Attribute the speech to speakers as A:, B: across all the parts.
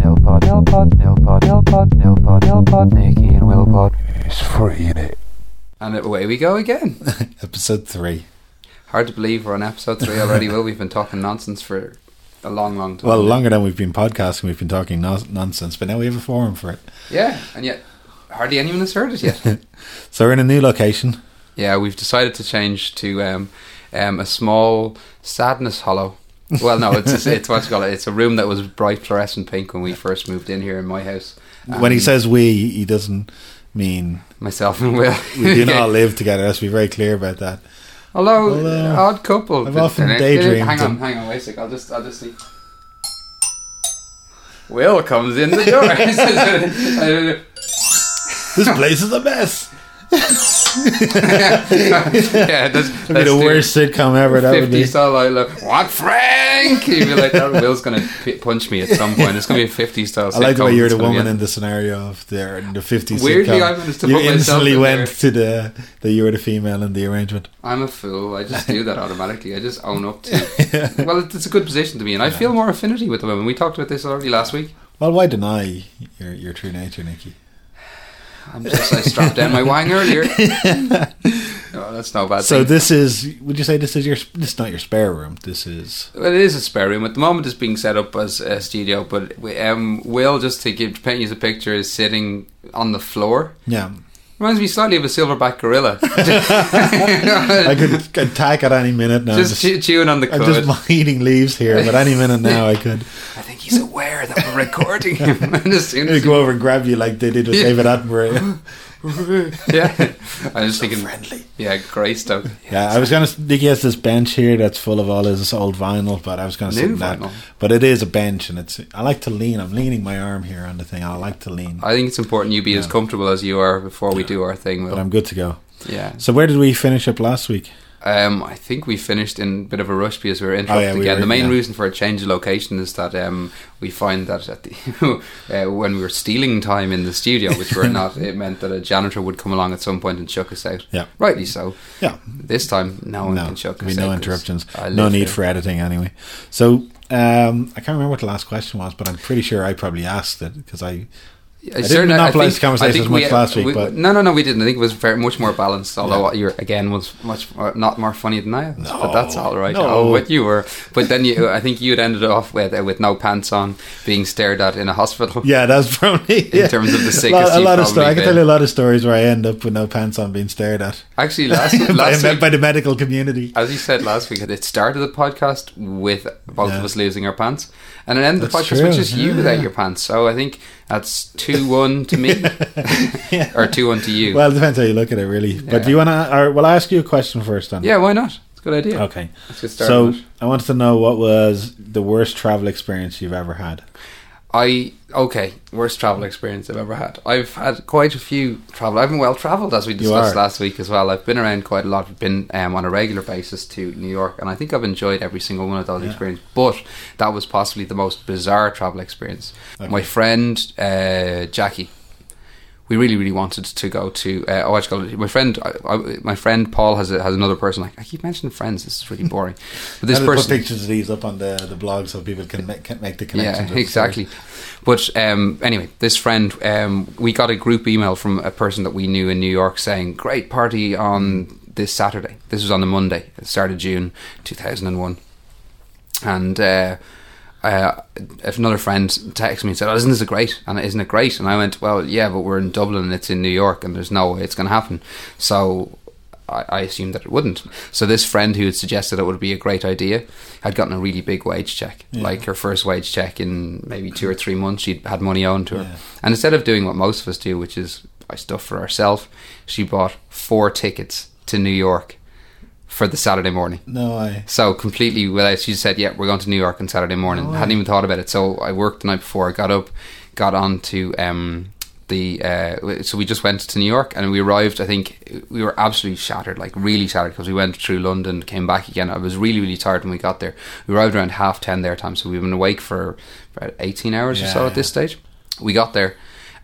A: Nilpod, Nilpod, Nilpod, Nilpod, Nilpod, Nilpod, Nicky and Willpod.
B: It's free in it.
C: And away we go again.
D: Episode three.
C: Hard to believe we're on episode three already. Will we've been talking nonsense for a long, long time.
D: Well, longer than we've been podcasting, we've been talking no- nonsense, but now we have a forum for it.
C: Yeah, and yet hardly anyone has heard it yet.
D: So we're in a new location.
C: yeah, we've decided to change to um, um, a small sadness hollow. Well, no, it's it's what's it called. It's a room that was bright fluorescent pink when we first moved in here in my house.
D: when he
C: um,
D: says we, he doesn't mean
C: myself and Will,
D: we do not live together. Let's be very clear about that.
C: Although,
D: Hello.
C: Uh, uh, odd couple.
D: I've often daydreamed
C: Hang on, hang on, wait a sec. I'll just, I'll just see. Will comes in the door.
D: This place is a mess.
C: Yeah, that's,
D: It'd be the worst sitcom ever. That would be.
C: style. Look. What Frank? He'd be like, that Will's gonna p- punch me at some point. It's gonna be a fifty style.
D: I like the way you're the woman
C: in.
D: the scenario of there in the 50s
C: Weirdly,
D: sitcom.
C: I managed to
D: you
C: put myself
D: instantly
C: in
D: went
C: there.
D: to the that you were the female in the arrangement.
C: I'm a fool. I just do that automatically. I just own up to. well, it's a good position to be in. I feel more affinity with the women. We talked about this already last week.
D: Well, why deny your your true nature, Nikki?
C: I'm just I strapped down my wang earlier. No, that's no bad.
D: So
C: thing.
D: this is. Would you say this is your? This is not your spare room. This is.
C: Well, it is a spare room. At the moment, it's being set up as a studio, but we, um, Will, just to give paint you a picture, is sitting on the floor.
D: Yeah,
C: Reminds me slightly of a silverback gorilla.
D: I could attack at any minute now.
C: just chew- chewing on the
D: I'm just eating leaves here, but any minute now I could
C: he's aware that we're recording him. and as soon as
D: go over and grab you like they did with
C: Yeah.
D: David Attenborough.
C: yeah, I was thinking,
D: friendly.
C: yeah, Greystoke.
D: Yeah, I was gonna. Nicky has this bench here that's full of all his old vinyl, but I was gonna
C: New
D: that. But it is a bench, and it's. I like to lean. I'm leaning my arm here on the thing. I like to lean,
C: I think it's important you be as comfortable as you are before we do our thing.
D: but I'm good to go.
C: Yeah,
D: So where did we finish up last week?
C: Um, I think we finished in a bit of a rush because we were interrupted
D: Oh, yeah, we
C: again.
D: were,
C: the main
D: yeah.
C: reason for a change of location is that um, we find that at the uh, when we were stealing time in the studio, which we're not, it meant that a janitor would come along at some point and chuck us out.
D: Yeah.
C: rightly so.
D: Yeah,
C: This time, no one
D: no,
C: can chuck us
D: be
C: out
D: no interruptions. No need
C: here.
D: for editing anyway. So um, I can't remember what the last question was, but I'm pretty sure I probably asked it because I.
C: I
D: didn't monopolise the conversation as much uh, last week,
C: we-
D: but-
C: no, no, no, we didn't. I think it was very much more balanced. Although uh, you're again was much more, not more funny than I was, but that's all right.
D: No.
C: Oh, what you were, but then you, I think you had ended off with uh, with no pants on, being stared at in a hospital.
D: Yeah, that's probably
C: In terms of the
D: a
C: sickest
D: lot, a lot of stories. I can tell you a lot of stories where I end up with no pants on, being stared at
C: Actually, last
D: by,
C: last week,
D: by the medical community.
C: as you said last week, it started the podcast with both
D: Yeah.
C: of us losing our pants, and it ended the podcast
D: true,
C: with just you without your pants. So I think that's two one to me, or two one to you.
D: Well, it depends how you look at it, really. But do you want to? Or well, I'll ask you a question first, then.
C: yeah, why not? It's a good idea.
D: Okay.
C: Let's get started.
D: So. I wanted to know what was the worst travel experience you've ever had.
C: I okay, worst travel experience I've ever had. I've had quite a few travel. I've been well travelled as we discussed last week as well. I've been around quite a lot. I've been um, on a regular basis to New York, and I think I've enjoyed every single one of those
D: Yeah.
C: experiences. But that was possibly the most bizarre travel experience. My friend uh, Jackie. We really, really wanted to go to. Uh, oh, you call it? My friend, I, I, my friend Paul has a, has another person. Like I keep mentioning friends. This is really boring. But this
D: I'll put
C: person,
D: pictures of these up on the, the blog so people can make, can make the connection.
C: yeah, exactly. But um, anyway, this friend, um, we got a group email from a person that we knew in New York saying, "Great party on this Saturday." This was on the Monday, at the start of June, two thousand and one, and. Uh, uh, if another friend texted me and said, "Oh, isn't this great?" and isn't it great? And I went, "Well, yeah, but we're in Dublin and it's in New York, and there's no way it's going to happen." So I, I assumed that it wouldn't. So this friend who had suggested it would be a great idea had gotten a really big wage check,
D: Yeah.
C: like her first wage check in maybe two or three months. She'd had money owed to her,
D: Yeah.
C: and instead of doing what most of us do, which is buy stuff for ourselves, she bought four tickets to New York for the Saturday morning.
D: No, I.
C: So completely without, she said, "Yeah, we're going to New York on Saturday morning."
D: Oh,
C: Hadn't even thought about it. So I worked the night before. I got up, got on to um, the. Uh, so we just went to New York, and we arrived. I think we were absolutely shattered, like really shattered, because we went through London, came back again. I was really, really tired when we got there. We arrived around half ten their time, so we've been awake for about eighteen hours or
D: Yeah,
C: so at
D: yeah.
C: this stage. We got there,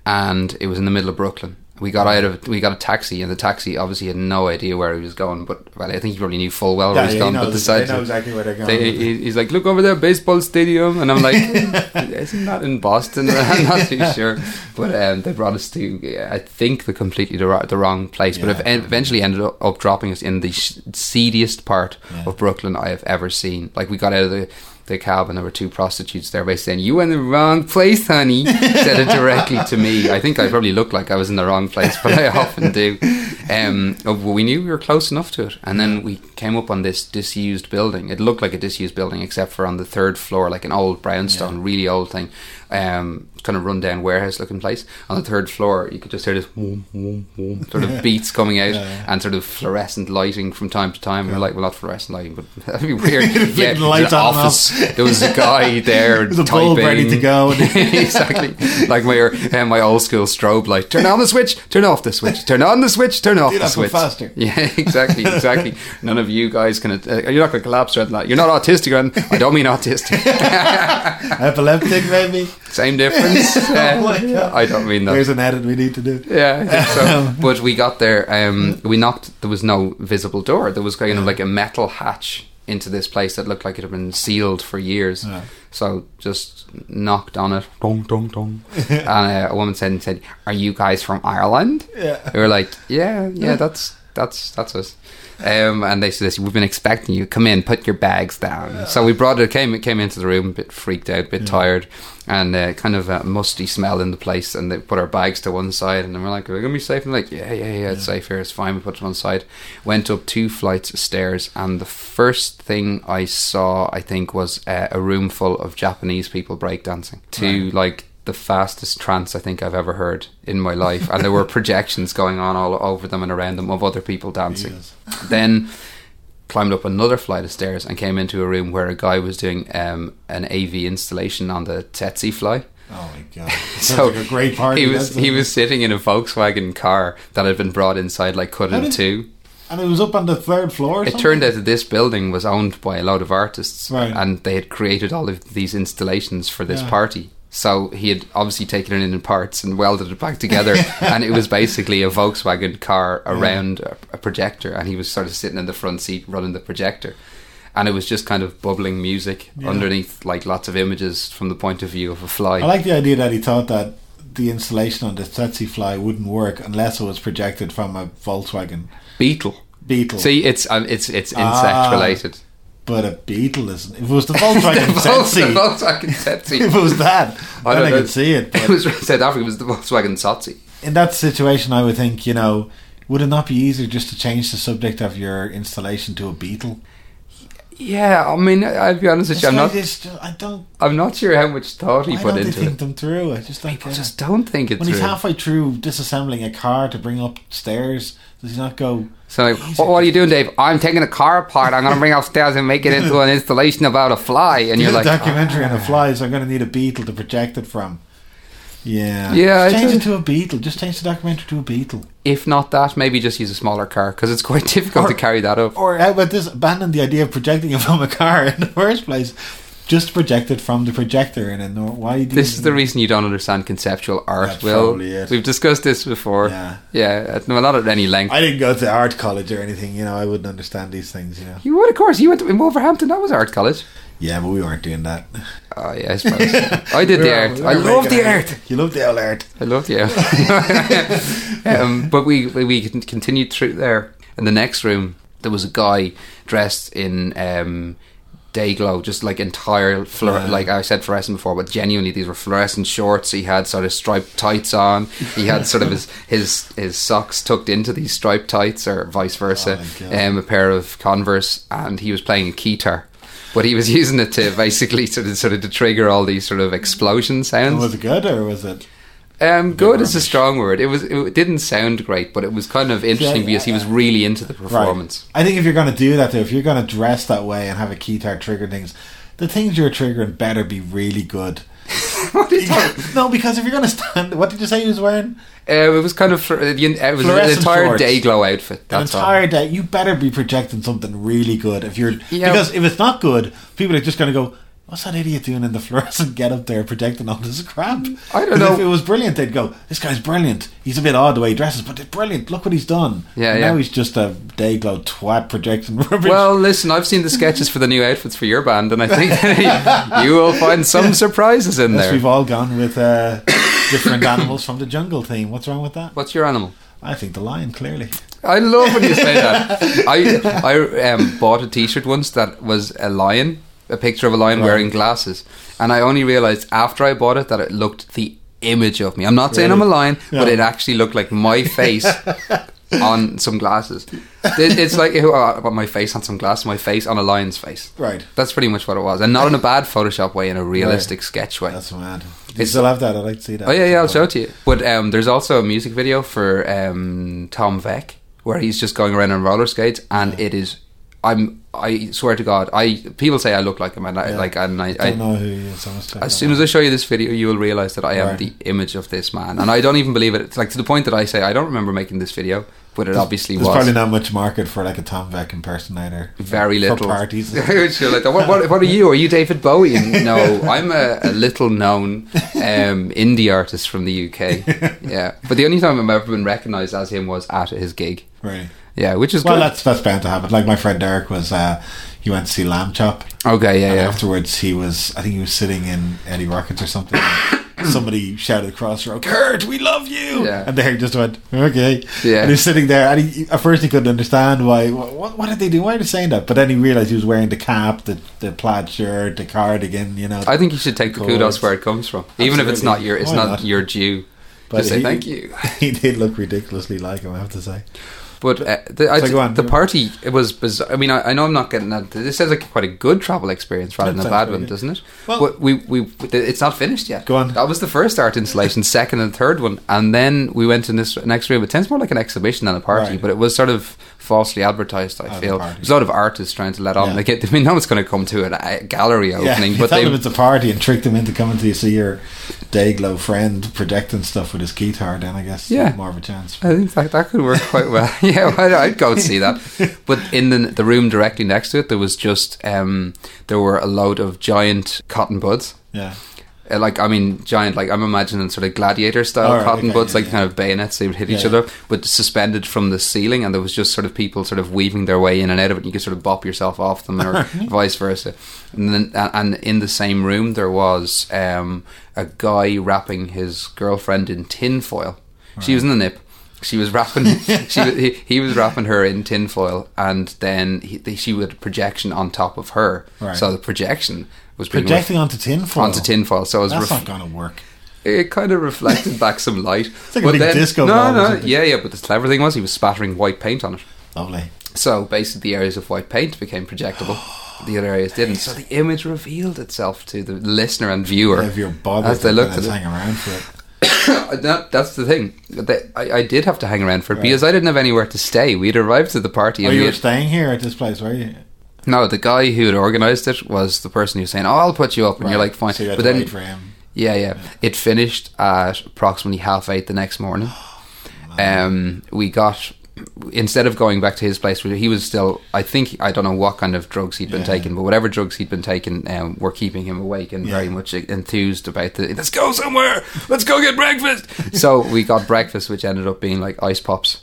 C: and it was in the middle of Brooklyn. We got out of we got a taxi, and the taxi obviously had no idea where he was going. But well, I think he probably knew full well where
D: Yeah,
C: he was going.
D: he
C: but
D: knows-
C: decided
D: they know exactly where they're going.
C: they, he, he's like, look over there, baseball stadium, and I'm like, isn't that in Boston? I'm not too sure, but um, they brought us to, I think, the completely the, the wrong place, but
D: Yeah.
C: it eventually ended up, up dropping us in the sh- seediest part
D: Yeah.
C: of Brooklyn I have ever seen. Like we got out of the. The cab and there were two prostitutes there, by saying, "You in the wrong place, honey." Said it directly to me. I think I probably looked like I was in the wrong place, but I often do. Um, oh, we knew we were close enough to it, and then we came up on this disused building. It looked like a disused building, except for on the third floor, like an old brownstone, really old thing, um, kind of run down warehouse looking place. On the third floor, you could just hear this whoom, whoom, whoom, sort of beats coming out
D: Yeah, yeah.
C: and sort of fluorescent lighting from time to time. We're like, well, not fluorescent lighting, but that'd be weird.
D: The lights
C: the
D: on and
C: office. There was a guy there typing.
D: bulb ready to go.
C: exactly, like my uh, my old school strobe light. Turn on the switch. Turn off the switch. Turn on the switch. Turn off
D: Do
C: the switch.
D: faster.
C: Yeah, exactly, exactly. None of you guys can. Uh, you're not going to collapse or anything like that. You're not autistic, anything. I don't mean autistic.
D: Epileptic, maybe.
C: Same difference. Uh,
D: Oh my God.
C: I don't mean that.
D: There's an edit we need to do.
C: Yeah, I think so. but we got there. Um, we knocked. There was no visible door. There was kind of like a metal hatch into this place that looked like it had been sealed for years.
D: Yeah.
C: So just knocked on it, dong dong dong, and uh, a woman said, and "said Are you guys from Ireland?"
D: Yeah.
C: We were like, "Yeah, yeah, that's that's that's us." Um, and they said, "We've been expecting you. Come in, put your bags down." So we brought it. Came came into the room, a bit freaked out, a bit tired, and uh, kind of a musty smell in the place. And they put our bags to one side, and then we're like, "Are we gonna be safe?" And like, "Yeah, yeah, yeah, it's safe here. It's fine." We put it on side. Went up two flights of stairs, and the first thing I saw, I think, was uh, a room full of Japanese people breakdancing to like the fastest trance I think I've ever heard in my life, and there were projections going on all over them and around them of other people dancing.
D: Jesus.
C: Then climbed up another flight of stairs and came into a room where a guy was doing um, an AV installation on the Tsetse fly.
D: Oh my god.
C: So
D: like a great party.
C: He was he was sitting in a Volkswagen car that had been brought inside like cut
D: How
C: in two.
D: and it was up on the third floor. Or
C: It
D: something?
C: turned out that this building was owned by a lot of artists,
D: Right.
C: and they had created all of these installations for this
D: Yeah.
C: party. So he had obviously taken it in parts and welded it back together, and it was basically a Volkswagen car around a, a projector, and he was sort of sitting in the front seat running the projector, and it was just kind of bubbling music
D: Yeah.
C: underneath, like lots of images from the point of view of a fly.
D: I like the idea that he thought that the installation on the Tsetse fly wouldn't work unless it was projected from a Volkswagen
C: Beetle.
D: Beetle.
C: See, it's um, it's it's insect
D: Ah.
C: related.
D: But a Beetle isn't. If it was the Volkswagen
C: the
D: Tsetse,
C: Volkswagen Tsetse.
D: if it was that,
C: I
D: then
C: don't
D: I
C: know.
D: could see it.
C: It was South Africa. It was the Volkswagen Tsotsi.
D: in that situation, I would think, you know, would it not be easier just to change the subject of your installation to a Beetle?
C: Yeah, I mean, I'll be honest with you. I'm not.
D: just- I don't.
C: I'm not sure how much thought he
D: Why
C: put
D: don't they
C: into
D: think
C: it.
D: them through? I just don't
C: People
D: get it.
C: just don't think it
D: When he's halfway through disassembling a car to bring up stairs, does he not go?
C: So, like, what, what are you doing, Dave? I'm taking a car apart. I'm going to bring upstairs and make it into an installation about a fly. And you're like,
D: documentary on
C: "Ah."
D: the flies. I'm going to need a beetle to project it from. Yeah,
C: Yeah,
D: Just change
C: don't-
D: it to a beetle. Just change the documentary to a beetle.
C: If not that, maybe just use a smaller car because it's quite difficult
D: Or-
C: to carry that up.
D: Or how about this? Abandon the idea of projecting it from a car in the first place. Just project it from the projector, and then why? Do
C: This
D: you,
C: is the reason you don't understand conceptual art,
D: That's
C: Will.
D: it.
C: We've discussed this before.
D: Yeah.
C: Yeah, at- no, not at any length.
D: I didn't go to art college or anything. You know, I wouldn't understand these things. You know.
C: you would, of course. You went to, in Wolverhampton. That was art college.
D: Yeah, but we weren't doing that.
C: Oh, yeah, I suppose. I did the art. I love the art.
D: You love the old art.
C: I loved you. um, but we, we we continued through there. In the next room, there was a guy dressed in um, day glow, just like entire fluor-
D: Yeah.
C: like I said fluorescent before, but genuinely these were fluorescent shorts. He had sort of striped tights on. He had sort of his his his socks tucked into these striped tights, or vice versa.
D: Oh
C: um, a pair of Converse, and he was playing a guitar. But he was using it to basically sort of, sort of to trigger all these sort of explosion sounds.
D: was it good or was it?
C: Um, good is a strong word. It was. It didn't sound great, but it was kind of interesting
D: Yeah,
C: because he was really into the performance.
D: Right. I think if you're going to do that, though, if you're going to dress that way and have a keytar trigger things, the things you're triggering better be really good.
C: Are you talking-
D: no, because if you're going to stand, what did you say he was wearing?
C: Uh, it was kind of. fl- the- It was an
D: Fluorescent
C: entire
D: shorts.
C: day glow outfit.
D: An
C: That's all.
D: entire day. You better be projecting something really good. If you're
C: Yeah.
D: because if it's not good, people are just going to go. What's that idiot doing in the fluorescent get up there projecting all this crap?
C: I don't know.
D: If it was brilliant, they'd go, "This guy's brilliant. He's a bit odd the way he dresses, but it's brilliant. Look what he's done."
C: Yeah,
D: And
C: yeah.
D: Now he's just a day glow twat projecting rubbish.
C: Well, listen, I've seen the sketches for the new outfits for your band, and I think you will find some surprises in
D: Yes,
C: there.
D: we've all gone with uh, different animals from the jungle theme. What's wrong with that?
C: What's your animal?
D: I think the lion, clearly.
C: I love when you say that. I I um, bought a T-shirt once that was a lion, a picture of a lion
D: Right.
C: wearing glasses, and I only realized after I bought it that it looked the image of me. I'm not saying I'm a
D: Really?
C: lion, but it actually looked like my face on some glasses. It's like uh, but my face on some glasses, my face on a lion's face.
D: Right.
C: That's pretty much what it was, and not in a bad Photoshop way, in a realistic sketch way.
D: That's mad. Do
C: It's-
D: still have that? I'd like to see that.
C: Oh yeah, yeah, I'll show it to you. But um, there's also a music video for um, Tom Vek where he's just going around on roller skates, and it is. I'm. I swear to God, I people say I look like him, and I
D: Yeah.
C: like, and I.
D: I don't know who he is.
C: As soon as I show you this video, you will realize that I am
D: Right.
C: the image of this man, and I don't even believe it. It's like to the point that I say I don't remember making this video, but it obviously
D: There's
C: was.
D: probably not much market for like a Tom Vek impersonator.
C: very
D: for
C: little
D: parties.
C: Like, what, what, what are you? Are you David Bowie? No, I'm a, a little known um, indie artist from the UK. Yeah, but the only time I've ever been recognised as him was at his gig.
D: right.
C: Yeah, which is
D: Well,
C: good.
D: that's that's bound to happen. Like my friend Derek was, uh, he went to see Lambchop,
C: okay, yeah,
D: and
C: yeah.
D: afterwards he was, I think he was sitting in Eddie Rocket's or something. Somebody shouted across the road, "Kurt, we love you!"
C: Yeah.
D: And Derek just went, "Okay."
C: Yeah.
D: And he was sitting there, and he, at first he couldn't understand why. What, what did they do? Why are they saying that? But then he realized he was wearing the cap, the the plaid shirt, the cardigan. You know.
C: I think you should take the kudos where it comes from, even if it's not your, it's not,
D: not?
C: your due.
D: But
C: Just say thank you.
D: he did look ridiculously like him. I have to say.
C: But uh, the, I,
D: So on.
C: the party it was bizarre. I mean, I, I know I'm not getting that. This sounds like quite a good travel experience rather
D: That
C: than a bad one,
D: good.
C: doesn't it?
D: Well-
C: but we we it's not finished yet.
D: Go on.
C: That was the first art installation, second and third one, and then we went in this next room. It tends more like an exhibition than a party,
D: Right.
C: but it was sort of falsely advertised. I
D: As a
C: feel
D: party.
C: there's a lot of artists trying to let on.
D: Yeah.
C: Like, it, I mean, no one's going to come to a gallery opening,
D: you
C: but they
D: them it's a party and trick them into coming to see your Dayglow friend projecting stuff with his guitar. Then I guess
C: Yeah.
D: more of a chance.
C: I think that, that could work quite well. yeah, I'd, I'd go and see that. But in the the room directly next to it, there was just um, there were a load of giant cotton buds.
D: Yeah,
C: like I mean, giant. Like I'm imagining sort of gladiator style
D: Alright,
C: cotton
D: okay,
C: buds,
D: yeah,
C: like
D: yeah.
C: kind of bayonets. They would hit each other, but suspended from the ceiling, and there was just sort of people sort of weaving their way in and out of it. And you could sort of bop yourself off them, or vice versa. And then, and in the same room, there was um, a guy wrapping his girlfriend in tin foil. She was in the nip. She was wrapping. she he, he was wrapping her in tin foil, and then he, she would projection on top of her.
D: Right.
C: So the projection was
D: projecting onto tinfoil.
C: onto tinfoil. So it was
D: That's
C: ref-
D: not going to work.
C: it kind of reflected back some light.
D: like a big disco
C: no, no, yeah, yeah. But the clever thing was he was spattering white paint on it.
D: Lovely.
C: So basically, the areas of white paint became projectable. the other areas didn't. So the image revealed itself to the listener and viewer
D: If you're bothered,
C: as they looked at it.
D: hang around for it.
C: that, that's the thing. That I, I did have to hang around for it
D: Right.
C: because I didn't have anywhere to stay. We'd arrived at the party
D: Oh,
C: and
D: you
C: we
D: were
C: had,
D: staying here at this place, were you?
C: No. The guy who had organised it was the person who was saying, "Oh, I'll put you up," and you're like, "Fine."
D: So you had
C: but then
D: him.
C: Yeah, yeah. It finished at approximately half eight the next morning. Um, we got instead of going back to his place, where he was still. I think I don't know what kind of drugs he'd been
D: Yeah.
C: taking, but whatever drugs he'd been taking, um, were keeping him awake and
D: Yeah.
C: very much enthused about the. Let's go somewhere. Let's go get breakfast. so we got breakfast, which ended up being like ice pops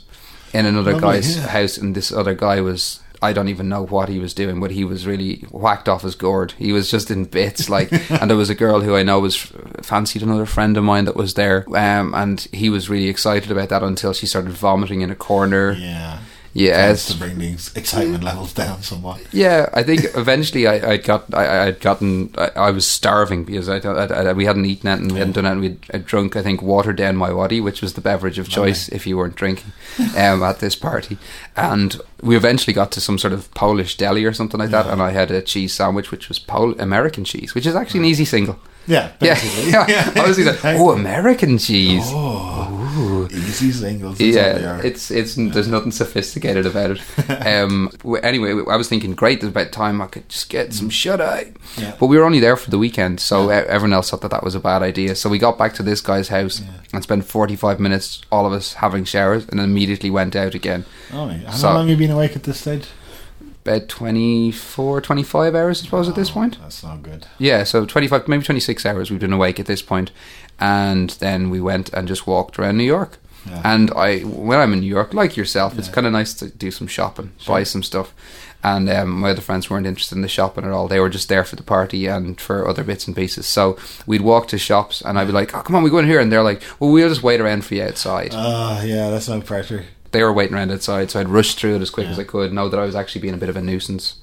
C: in another
D: Lovely,
C: guy's
D: yeah.
C: house, and this other guy was. I don't even know what he was doing, but he was really whacked off his gourd. He was just in bits, like. and there was a girl who I know was fancied another friend of mine that was there, um, and he was really excited about that until she started vomiting in a corner.
D: Yeah.
C: Yeah,
D: Tends
C: it's-
D: to bring the excitement levels down somewhat.
C: yeah, I think eventually I, I'd got I, I'd gotten I, I was starving because I, I, I we hadn't eaten it and we hadn't done it and we'd I'd drunk I think watered down my waddy which was the beverage of choice if you weren't drinking um, at this party. And we eventually got to some sort of Polish deli or something like that and I had a cheese sandwich which was Pol- American cheese which is actually an easy single
D: Yeah,
C: yeah,
D: basically.
C: yeah. I was like oh American cheese
D: Oh, easy singles. That's all they
C: yeah, it's it's there's nothing sophisticated about it. Um, anyway, I was thinking, great, there's about time I could just get some shut eye.
D: Yeah.
C: But we were only there for the weekend, so e- everyone else thought that that was a bad idea. So we got back to this guy's house and spent 45 minutes, all of us having showers, and then immediately went out again.
D: Oh. How
C: So-
D: long have you been awake at this stage?
C: About 24, 25 hours, I suppose, at this
D: Oh,
C: point.
D: That's not good.
C: Yeah, so 25, maybe 26 hours we've been awake at this point. And then we went and just walked around New York.
D: Yeah.
C: And I, when I'm in New York, like yourself, it's kind of nice to do some shopping, buy some stuff. And um, my other friends weren't interested in the shopping at all. They were just there for the party and for other bits and pieces. So we'd walk to shops and I'd be like, oh, come on, we go in here. And they're like, well, we'll just wait around for you outside.
D: Oh, yeah, that's no pressure.
C: they were waiting around outside, so I'd rush through it as quick as I could, know that I was actually being a bit of a nuisance.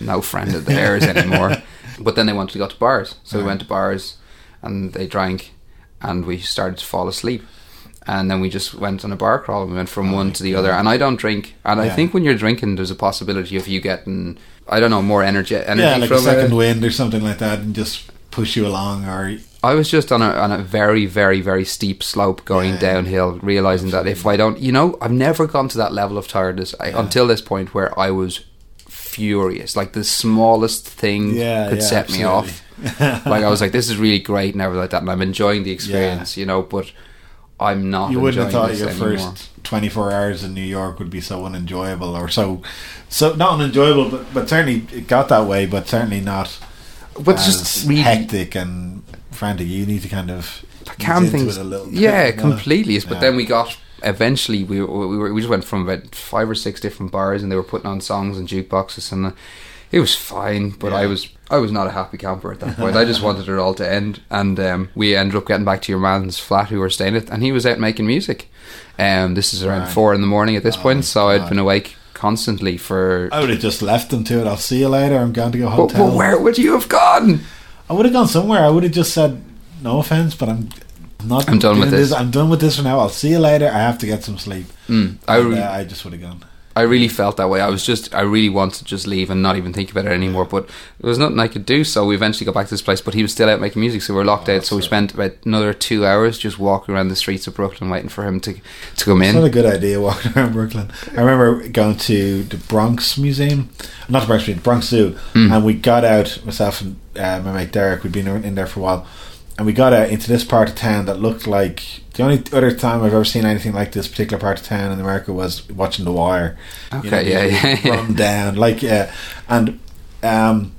C: No friend of theirs anymore. But then they wanted to go to bars, so we went to bars, and they drank, and we started to fall asleep. And then we just went on a bar crawl. and We went from oh one to the other. And I don't drink. And I think when you're drinking, there's a possibility of you getting, I don't know, more energy. energy
D: yeah, like a second
C: it.
D: wind or something like that, and just push you along. Or
C: I was just on a on a very very very steep slope going
D: Yeah.
C: downhill, realizing that if I don't, you know, I've never gone to that level of tiredness I, until this point where I was furious. Like the smallest thing
D: yeah,
C: could
D: yeah,
C: set me off. Like I was like, this is really great and everything like that, and I'm enjoying the experience, you know. But I'm not.
D: you wouldn't have thought your
C: anymore.
D: first 24 hours in New York would be so unenjoyable or so so not unenjoyable but but certainly it got that way but certainly not
C: But
D: as
C: just really
D: hectic and frantic you need to kind of
C: calm things.
D: it a little bit,
C: yeah,
D: you know?
C: completely. But
D: Yeah.
C: then we got eventually we we were we just went from about five or six different bars and they were putting on songs and jukeboxes and uh, it was fine. But I was I was not a happy camper at that point. I just wanted it all to end. And um, we ended up getting back to your man's flat who we were staying at, and he was out making music. Um, this is around
D: Right.
C: four in the morning at this
D: Oh,
C: point, so I'd been awake constantly for.
D: I would have just left them to it I'll see you later I'm going to go
C: But,
D: hotel
C: but where would you have gone?
D: I would have gone somewhere I would have just said no offense but I'm not
C: I'm done with
D: doing
C: this.
D: I'm done with this for now I'll see you later I have to get some sleep
C: Mm, I
D: And, uh, I just would have gone
C: I really felt that way. I was just, I really wanted to just leave and not even think about it anymore. But there was nothing I could do. So we eventually got back to this place. But he was still out making music, so we were locked
D: Oh,
C: out. So we spent about another two hours just walking around the streets of Brooklyn, waiting for him to to come
D: It's not a good idea walking around Brooklyn. I remember going to the Bronx Museum, not the Bronx Museum, Bronx Zoo,
C: Mm.
D: and we got out, myself and uh, my mate Derek, we'd been in there for a while, and we got out into this part of town that looked like the only other time I've ever seen anything like this particular part of town in America was watching The Wire.
C: Okay, yeah, yeah, yeah.
D: Run down, like, yeah. And um,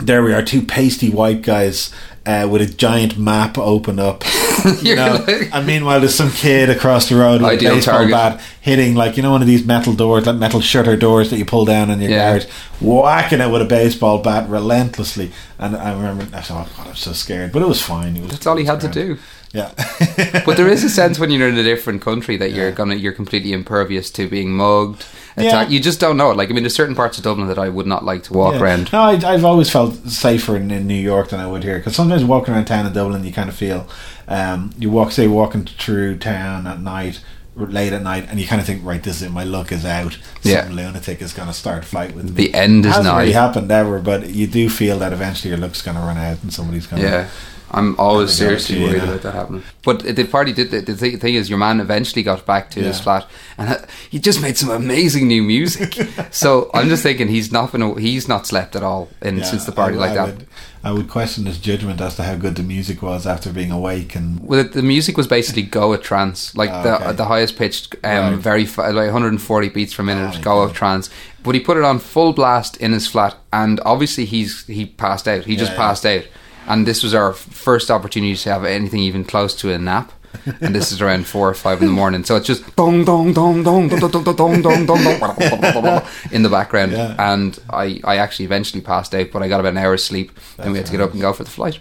D: there we are, two pasty white guys. Uh, with a giant map open up, you know,
C: like-
D: and meanwhile there's some kid across the road with
C: Ideal
D: a baseball
C: target.
D: bat hitting like you know one of these metal doors, like metal shutter doors that you pull down in your
C: Yeah.
D: garage, whacking it with a baseball bat relentlessly. And I remember I thought, God, I'm so scared, but it was fine. It was,
C: That's all he had
D: was
C: to do.
D: Yeah,
C: But there is a sense when you're in a different country that you're gonna, you're completely impervious to being mugged.
D: Yeah.
C: You just don't know it. Like I mean, there's certain parts of Dublin that I would not like to walk
D: Yeah.
C: around.
D: No, I, I've always felt safer in, in New York than I would here because sometimes walking around town in Dublin, you kind of feel um, you walk, say, walking through town at night, late at night, and you kind of think, right, this is my luck is out. Some
C: Yeah.
D: lunatic is going to start a fight with me.
C: The end
D: It
C: is
D: hasn't
C: nigh.
D: really happened ever, but you do feel that eventually your luck's going to run out and somebody's going to.
C: Yeah. I'm always
D: Have to go
C: seriously worried
D: yeah.
C: about that happening. But the party did. The, the thing is, your man eventually got back to his flat, and uh, he just made some amazing new music. so I'm just thinking he's not gonna. He's not slept at all in since the party
D: I,
C: like
D: I
C: that.
D: Would, I would question his judgment as to how good the music was after being awake and.
C: Well, the music was basically Goa trance, like
D: Ah,
C: the
D: okay.
C: the highest pitched, um,
D: Right.
C: very like 140 beats per minute,
D: Oh, my
C: Goa trance. But he put it on full blast in his flat, and obviously he's he passed out. He just
D: Yeah,
C: passed out, and this was our first opportunity to have anything even close to a nap. and this is around four or five in the morning, so it's just dong dong dong dong dong dong dong dong dong in the background.
D: Yeah.
C: And I, I actually eventually passed out, but I got about an hour's sleep. then we had to get up and go for the flight.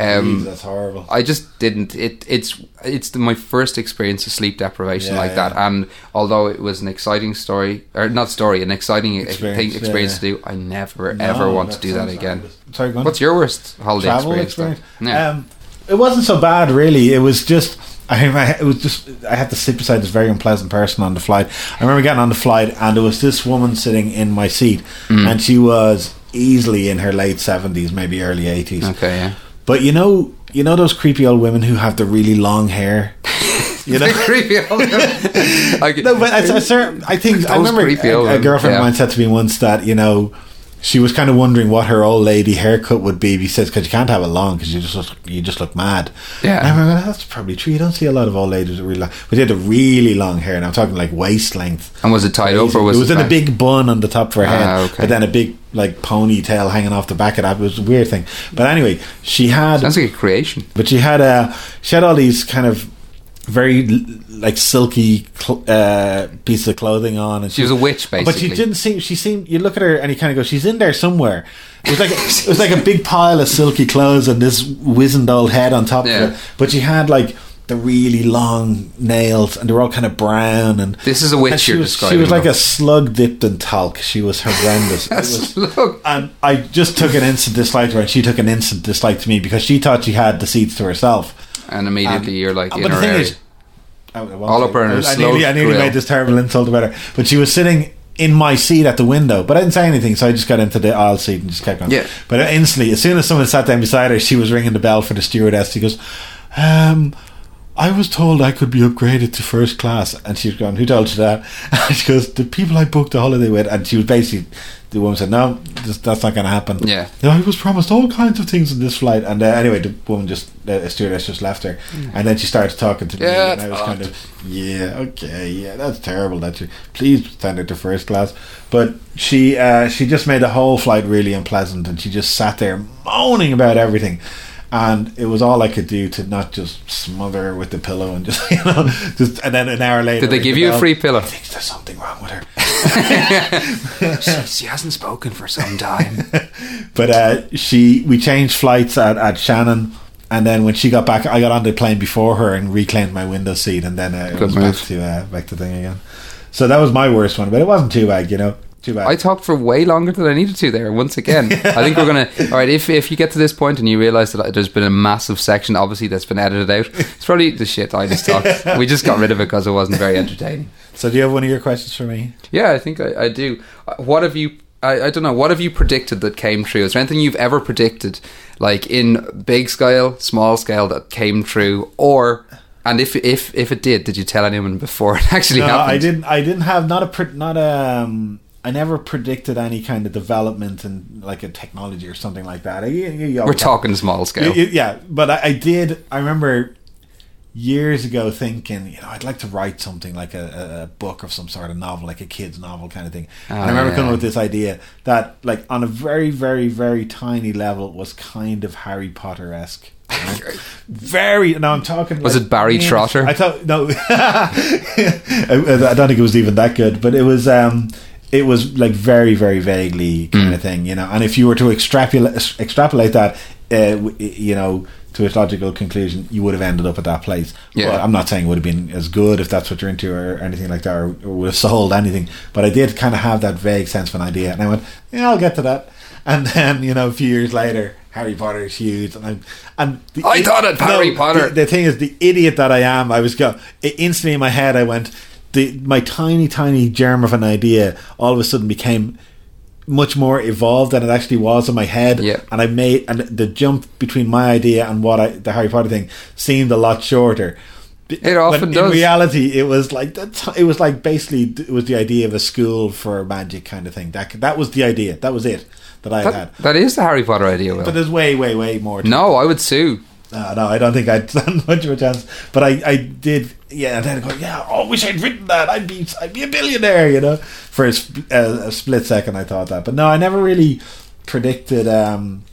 C: Um,
D: Jeez, that's horrible.
C: I just didn't. It it's it's the, my first experience of sleep deprivation
D: Yeah,
C: like that, and although it was an exciting story or not story, an exciting experience, thing, experience
D: yeah.
C: to do, I never
D: No,
C: ever want to do that again.
D: Sorry.
C: What's your worst holiday
D: travel
C: experience?
D: experience.
C: Yeah.
D: Um, it wasn't so bad, really. It was just. I, I it was just I had to sit beside this very unpleasant person on the flight. I remember getting on the flight and there was this woman sitting in my seat,
C: Mm.
D: and she was easily in her late seventies, maybe early eighties.
C: okay, yeah.
D: But you know, you know those creepy old women who have the really long hair. You know,
C: creepy. old- I
D: no, but I, I, I think I remember a, a girlfriend
C: yeah.
D: of mine said to me once that you know she was kind of wondering what her old lady haircut would be. He says because you can't have it long because you just look, you just look mad.
C: Yeah.
D: And I remember that's probably true. You don't see a lot of old ladies with really long, but they had a really long hair. And I'm talking like waist length.
C: And was it tied up or was
D: it was
C: it
D: in a big bun on the top of her head,
C: Ah, okay.
D: but then a big like ponytail hanging off the back of that. It was a weird thing. But anyway, she had
C: Sounds like a creation.
D: but she had a she had all these kind of very like silky cl- uh, pieces of clothing on, and
C: She was a witch, basically.
D: But she didn't seem. She seemed. You look at her and you kind of go, "She's in there somewhere." It was like it was like a big pile of silky clothes and this wizened old head on top
C: Yeah.
D: of it. But she had like the really long nails, and they were all kind of brown. And
C: This is a witch
D: she
C: you're
D: was,
C: describing.
D: She was like a slug dipped in talc. She was horrendous. Was-
C: Look,
D: and I just took an instant dislike to her, and she took an instant dislike to me because she thought she had the seats to herself.
C: and immediately you're like
D: but
C: in her area.
D: I, I
C: All up her in
D: I, I nearly, I nearly made this terrible insult about her, but she was sitting in my seat at the window, but I didn't say anything, so I just got into the aisle seat and just kept going.
C: Yeah.
D: But instantly, as soon as someone sat down beside her, she was ringing the bell for the stewardess. She goes, um. I was told I could be upgraded to first class, and she's gone, "Who told you that?" And she goes, "The people I booked the holiday with." And she was basically, the woman said, "No, this, that's not going to happen."
C: Yeah.
D: No, I was promised all kinds of things in this flight, and uh, anyway, the woman just, the stewardess just left her, and then she started talking to me,
C: Mm. Yeah,
D: and I was
C: it's
D: kind of, yeah, okay, yeah, that's terrible. That you please send her to first class, but she, uh, she just made the whole flight really unpleasant, and she just sat there moaning about everything. And it was all I could do to not just smother her with the pillow and just, you know, just, and then an hour later.
C: Did they give
D: the
C: you a free pillow?
D: I think there's something wrong with her.
C: she, she hasn't spoken for some time.
D: But uh, she, we changed flights at, at Shannon, and then when she got back, I got on the plane before her and reclaimed my window seat, and then uh, it
C: Good
D: was
C: move.
D: back to uh, back to thing again. So that was my worst one, but it wasn't too bad, you know, too bad.
C: I talked for way longer than I needed to there. Once again, I think we're gonna. All right, if if you get to this point and you realise that there's been a massive section, obviously that's been edited out. It's probably the shit I just talked. We just got rid of it because it wasn't very entertaining.
D: so do you have one of your questions for me?
C: Yeah, I think I, I do. Uh, What have you? I, I don't know. What have you predicted that came true? Is there anything you've ever predicted, like in big scale, small scale, that came true, or and if if if it did, did you tell anyone before it actually
D: no,
C: happened?
D: I didn't. I didn't have not a not a. Um, I never predicted any kind of development in like a technology or something like that. I,
C: We're talking small scale.
D: Yeah, but I, did. I remember years ago thinking, you know, I'd like to write something like a, a- book of some sort a novel, like a kid's novel kind of thing. and
C: Ah,
D: I remember
C: yeah.
D: coming up with this idea that, like, on a very, very, very tiny level, was kind of Harry Potter esque. very. No, I'm talking.
C: Was
D: like,
C: it Barry Trotter?
D: I thought no. I, I don't think it was even that good, but it was. um it was like very, very vaguely kind
C: Mm.
D: of thing, you know. And if you were to extrapolate, extrapolate that, uh, you know, to its logical conclusion, you would have ended up at that place.
C: Yeah.
D: But I'm not saying it would have been as good if that's what you're into or anything like that, or, or would have sold anything. But I did kind of have that vague sense of an idea, and I went, yeah, I'll get to that. And then, you know, a few years later, Harry Potter is huge, and I'm, and the
C: I thought it, Harry Potter.
D: The, the thing is, the idiot that I am, I was go instantly in my head. I went, the my tiny, tiny germ of an idea all of a sudden became much more evolved than it actually was in my head.
C: Yeah.
D: And I made and the jump between my idea and what I the Harry Potter thing seemed a lot shorter.
C: It often
D: When
C: does.
D: In reality, it was like that. It was like basically it was the idea of a school for magic kind of thing. That that was the idea. That was it that I had.
C: That, that is the Harry Potter idea, Will.
D: But there's way, way, way more. To it.
C: no, I would sue.
D: Uh, no, I don't think I'd stand much of a chance. But I, I did, yeah. And then I go, yeah. Oh, I wish I'd written that. I'd be, I'd be a billionaire, you know. For a, a, a split second, I thought that. But no, I never really predicted. Um,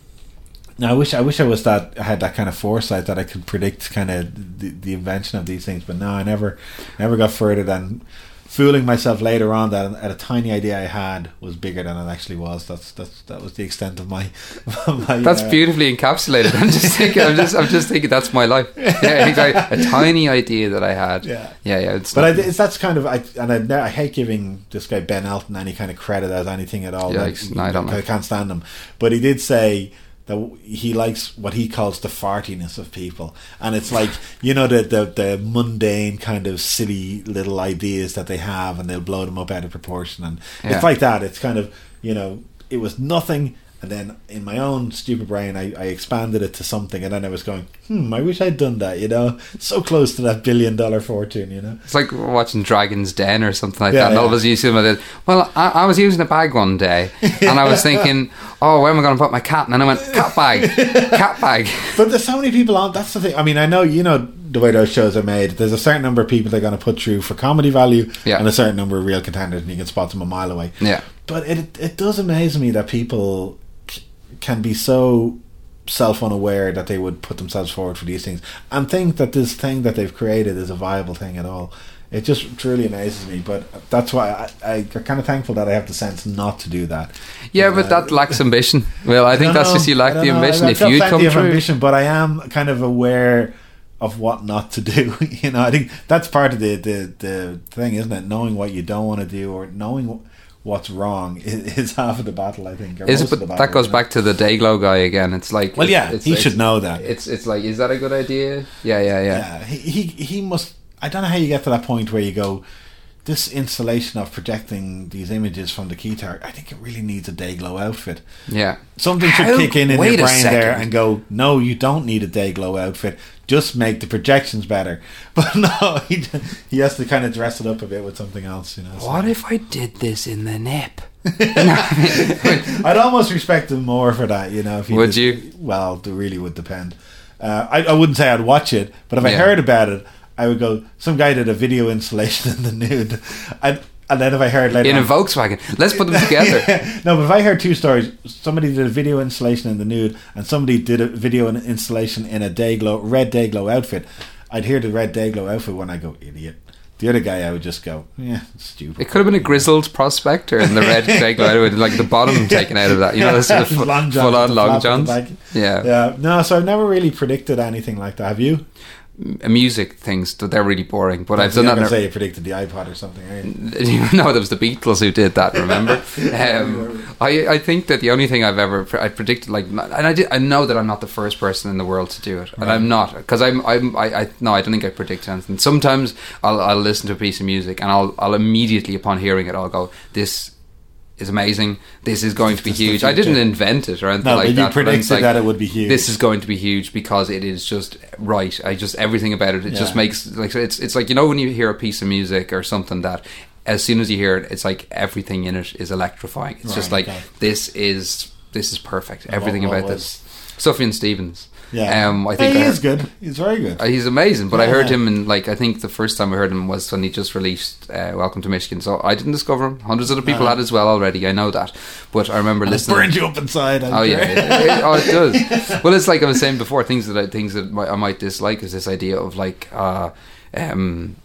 D: I wish, I wish I was that. I had that kind of foresight that I could predict kind of the, the invention of these things. But no, I never, never got further than fooling myself later on that a, a tiny idea I had was bigger than it actually was. That's that's that was the extent of my. my
C: That's
D: uh,
C: beautifully encapsulated. I'm just thinking. I'm just. I'm just thinking. That's my life. Yeah, exactly. A tiny idea that I had.
D: Yeah.
C: yeah, yeah. It's
D: But I, it's that's kind of I and I, I hate giving this guy Ben Elton any kind of credit as anything at all.
C: Yikes. No, I don't
D: I can't stand him. But he did say that he likes what he calls the fartiness of people, and it's like you know the the, the mundane kind of silly little ideas that they have, and they'll blow them up out of proportion, and
C: Yeah.
D: it's like that. It's kind of you know it was nothing. And then in my own stupid brain, I, I expanded it to something, and then I was going, "Hmm, I wish I'd done that." You know, so close to that billion dollar fortune. You know,
C: It's like watching Dragon's Den or something like
D: Yeah,
C: that. And all of us used to it. Well, I, I was using a bag one day, and I was thinking, "Oh, where am I going to put my cat?" And then I went, "Cat bag, cat bag."
D: But there's so many people on. That's the thing. I mean, I know you know the way those shows are made. There's a certain number of people they're going to put through for comedy value,
C: Yeah.
D: and a certain number of real contenders, and you can spot them a mile away.
C: Yeah,
D: But it it does amaze me that people can be so self unaware that they would put themselves forward for these things and think that this thing that they've created is a viable thing at all. It just truly amazes me. But that's why I, I, I'm kind of thankful that I have the sense not to do that.
C: yeah,
D: Uh,
C: but that lacks ambition. Well, I think that's
D: know.
C: just you lack the ambition.
D: I've
C: If you come
D: of
C: through,
D: ambition, but I am kind of aware of what not to do. you know, I think that's part of the, the the thing, isn't it? Knowing what you don't want to do or knowing what's wrong is, is half of the battle. I think.
C: is it? But
D: the
C: that goes back to the Dayglow guy again. It's like,
D: Well,
C: it's-
D: yeah,
C: it's-
D: he
C: it's-
D: should know that.
C: It's it's like, is that a good idea? Yeah, yeah, yeah.
D: yeah, he, he he must. I don't know how you get to that point where you go. This installation of projecting these images from the keytar, I think it really needs a Dayglow outfit.
C: yeah.
D: Something should
C: How-
D: kick in in
C: wait
D: your brain there and go, no, you don't need a day glow outfit. Just make the projections better. But no, he, he has to kind of dress it up a bit with something else, you know. so-
C: What if I did this in the nip?
D: I'd almost respect him more for that, you know. If he
C: Would
D: did-
C: you?
D: Well, it really would depend. Uh, I, I wouldn't say I'd watch it, but if I heard about it, I would go. Some guy did a video installation in the nude, and and then if I heard later
C: In a
D: on-
C: Volkswagen. Let's put them together.
D: no, but if I heard two stories, somebody did a video installation in the nude, and somebody did a video installation in a day glow, red day glow outfit. I'd hear the red day glow outfit when I go idiot. The other guy, I would just go, yeah, stupid.
C: It could have been a grizzled prospector in the red Dayglow with like the bottom taken out of that. You know, this sort of full,
D: Long johns
C: full on long
D: the
C: johns. Yeah.
D: Yeah, no, so I've never really predicted anything like that. Have you?
C: M- music things they're really boring. But I've done that. in
D: say you predicted the iPod or something,
C: a- know, there was the Beatles who did that. Remember? um, I I think that the only thing I've ever I predicted like, and I did I know that I'm not the first person in the world to do it, and I'm not because I'm I'm I, I no I don't think I predict anything. Sometimes I'll I'll listen to a piece of music and I'll I'll immediately upon hearing it I'll go this. Is amazing. This is going to be
D: This is the
C: huge. I didn't invent it or anything
D: No,
C: like
D: but you
C: that. I'm
D: predicted
C: like,
D: that it would be huge.
C: This is going to be huge because it is just right. I just everything about it. It just makes like it's it's like you know when you hear a piece of music or something that as soon as you hear it, it's like everything in it is electrifying. It's just like
D: okay.
C: this is this is perfect.
D: And
C: Everything
D: what- what
C: about
D: was-
C: this. Sufjan Stevens.
D: Yeah,
C: Um, I
D: Yeah,
C: think
D: he
C: I-
D: is good. He's very good.
C: Uh, he's amazing, but I heard
D: yeah.
C: him in like I think the first time I heard him was when he just released uh, "Welcome to Michigan." So I didn't discover him. Hundreds of other people
D: Uh-huh.
C: had as well already. I know that, but I remember
D: And it
C: listening.
D: burns you up inside. I'm
C: Oh
D: sure.
C: yeah, it, it- oh it does. Well, it's like I was saying before. Things that I, things that I might dislike is this idea of like uh, um,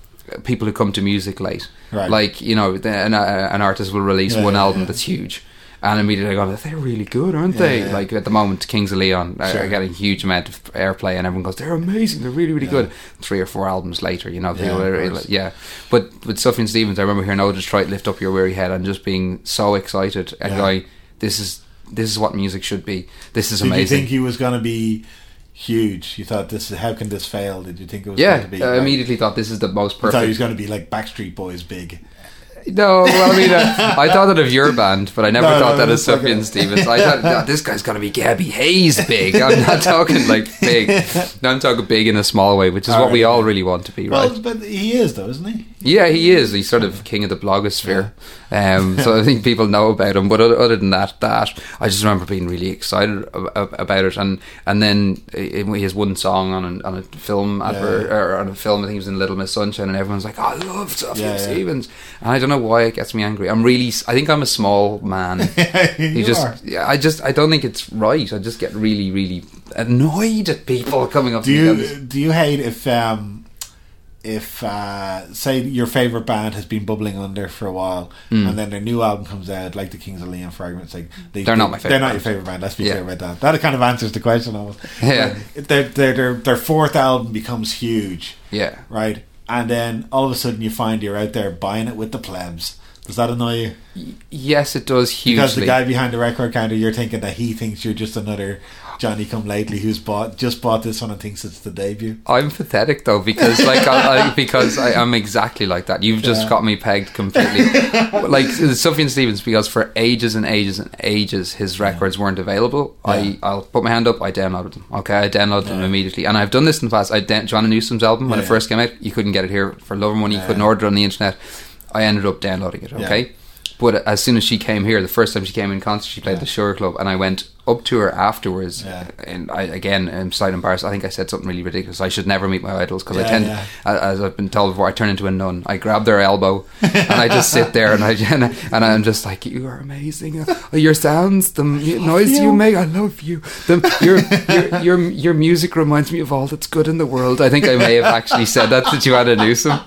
C: people who come to music late.
D: Right.
C: Like you know, an, uh, an artist will release
D: Yeah,
C: one
D: yeah,
C: album
D: yeah.
C: that's huge. And immediately I go, they're really good, aren't they?
D: Yeah, yeah.
C: Like at the moment, Kings of Leon are,
D: Sure.
C: are getting a huge amount of airplay, and everyone goes, they're amazing, they're really, really
D: Yeah.
C: good. Three or four albums later, you know,
D: Yeah,
C: are, yeah. But with Sufjan Stevens, I remember hearing "Oh, Detroit, lift up your weary head," and just being so excited and going, "This is this is what music should be. This is amazing.
D: Did you think he was going to be huge? You thought this? How can this fail? Did you think it was
C: yeah,
D: going to be?
C: I
D: like-
C: immediately thought this is the most
D: You thought he was going to be like Backstreet Boys big.
C: No, well, I mean, uh, I thought that of your band, but I never
D: No,
C: thought
D: no,
C: that of
D: it's okay.
C: Stevens. I thought "Oh, this guy's gonna be Gabby Hayes big. I'm not talking like big. No, I'm talking big in a small way, which is what we
D: Alright.
C: all really want to be, right?
D: But he is though, isn't he?
C: Yeah, he is. He's sort of king of the blogosphere. Um, so I think people know about him. But other, than that, that I just remember being really excited ab- ab- about it. And and then uh, he has one song on a, on a film advert
D: Yeah.
C: or on a film. I think it was in Little Miss Sunshine, and everyone's like, "Oh, I love
D: Yeah, yeah.
C: Stevens." And I don't know why it gets me angry. I'm really. I think I'm a small man.
D: you
C: just,
D: are.
C: yeah, I just, I don't think it's right. I just get really, really annoyed at people coming up
D: Do
C: to
D: you do you hate if um if uh say your favorite band has been bubbling under for a while
C: Hmm.
D: and then their new album comes out like the Kings of Leon fragments, like they,
C: They're not my
D: favorite.
C: they're
D: not
C: band.
D: your favorite band let's be
C: Yeah.
D: clear about that that kind of answers the question almost
C: Yeah.
D: Their their their fourth album becomes huge
C: yeah.
D: right and then all of a sudden you find you're out there buying it with the plebs does that annoy you
C: Yes, it does hugely.
D: because the guy behind the record counter you're thinking that he thinks you're just another Johnny Come Lately who's bought just bought this one and thinks it's the debut.
C: I'm pathetic though because like I, I, because I am exactly like that. You've just
D: Yeah.
C: got me pegged completely. like Sufjan Stevens because for ages and ages and ages his records weren't available.
D: Yeah.
C: I I'll put my hand up. I downloaded them. Okay, I downloaded them immediately, and I've done this in the past. I down- Joanna Newsom's album when
D: Yeah,
C: it first came out, you couldn't get it here for love or money. You
D: Yeah.
C: couldn't order it on the internet. I ended up downloading it. Okay. But as soon as she came here, the first time she came in concert, she played
D: Yeah.
C: the Sugar Club, and I went up to her afterwards.
D: Yeah.
C: And I again, I'm slightly embarrassed. I think I said something really ridiculous. I should never meet my idols because I tend,
D: yeah.
C: as I've been told before, I turn into a nun. I grab their elbow and I just sit there and I and, I'm just like, "You are amazing. Your sounds, the noise you
D: you.
C: make, I love you. The, your, your your your music reminds me of all that's good in the world." I think I may have actually said that to Joanna Newsom.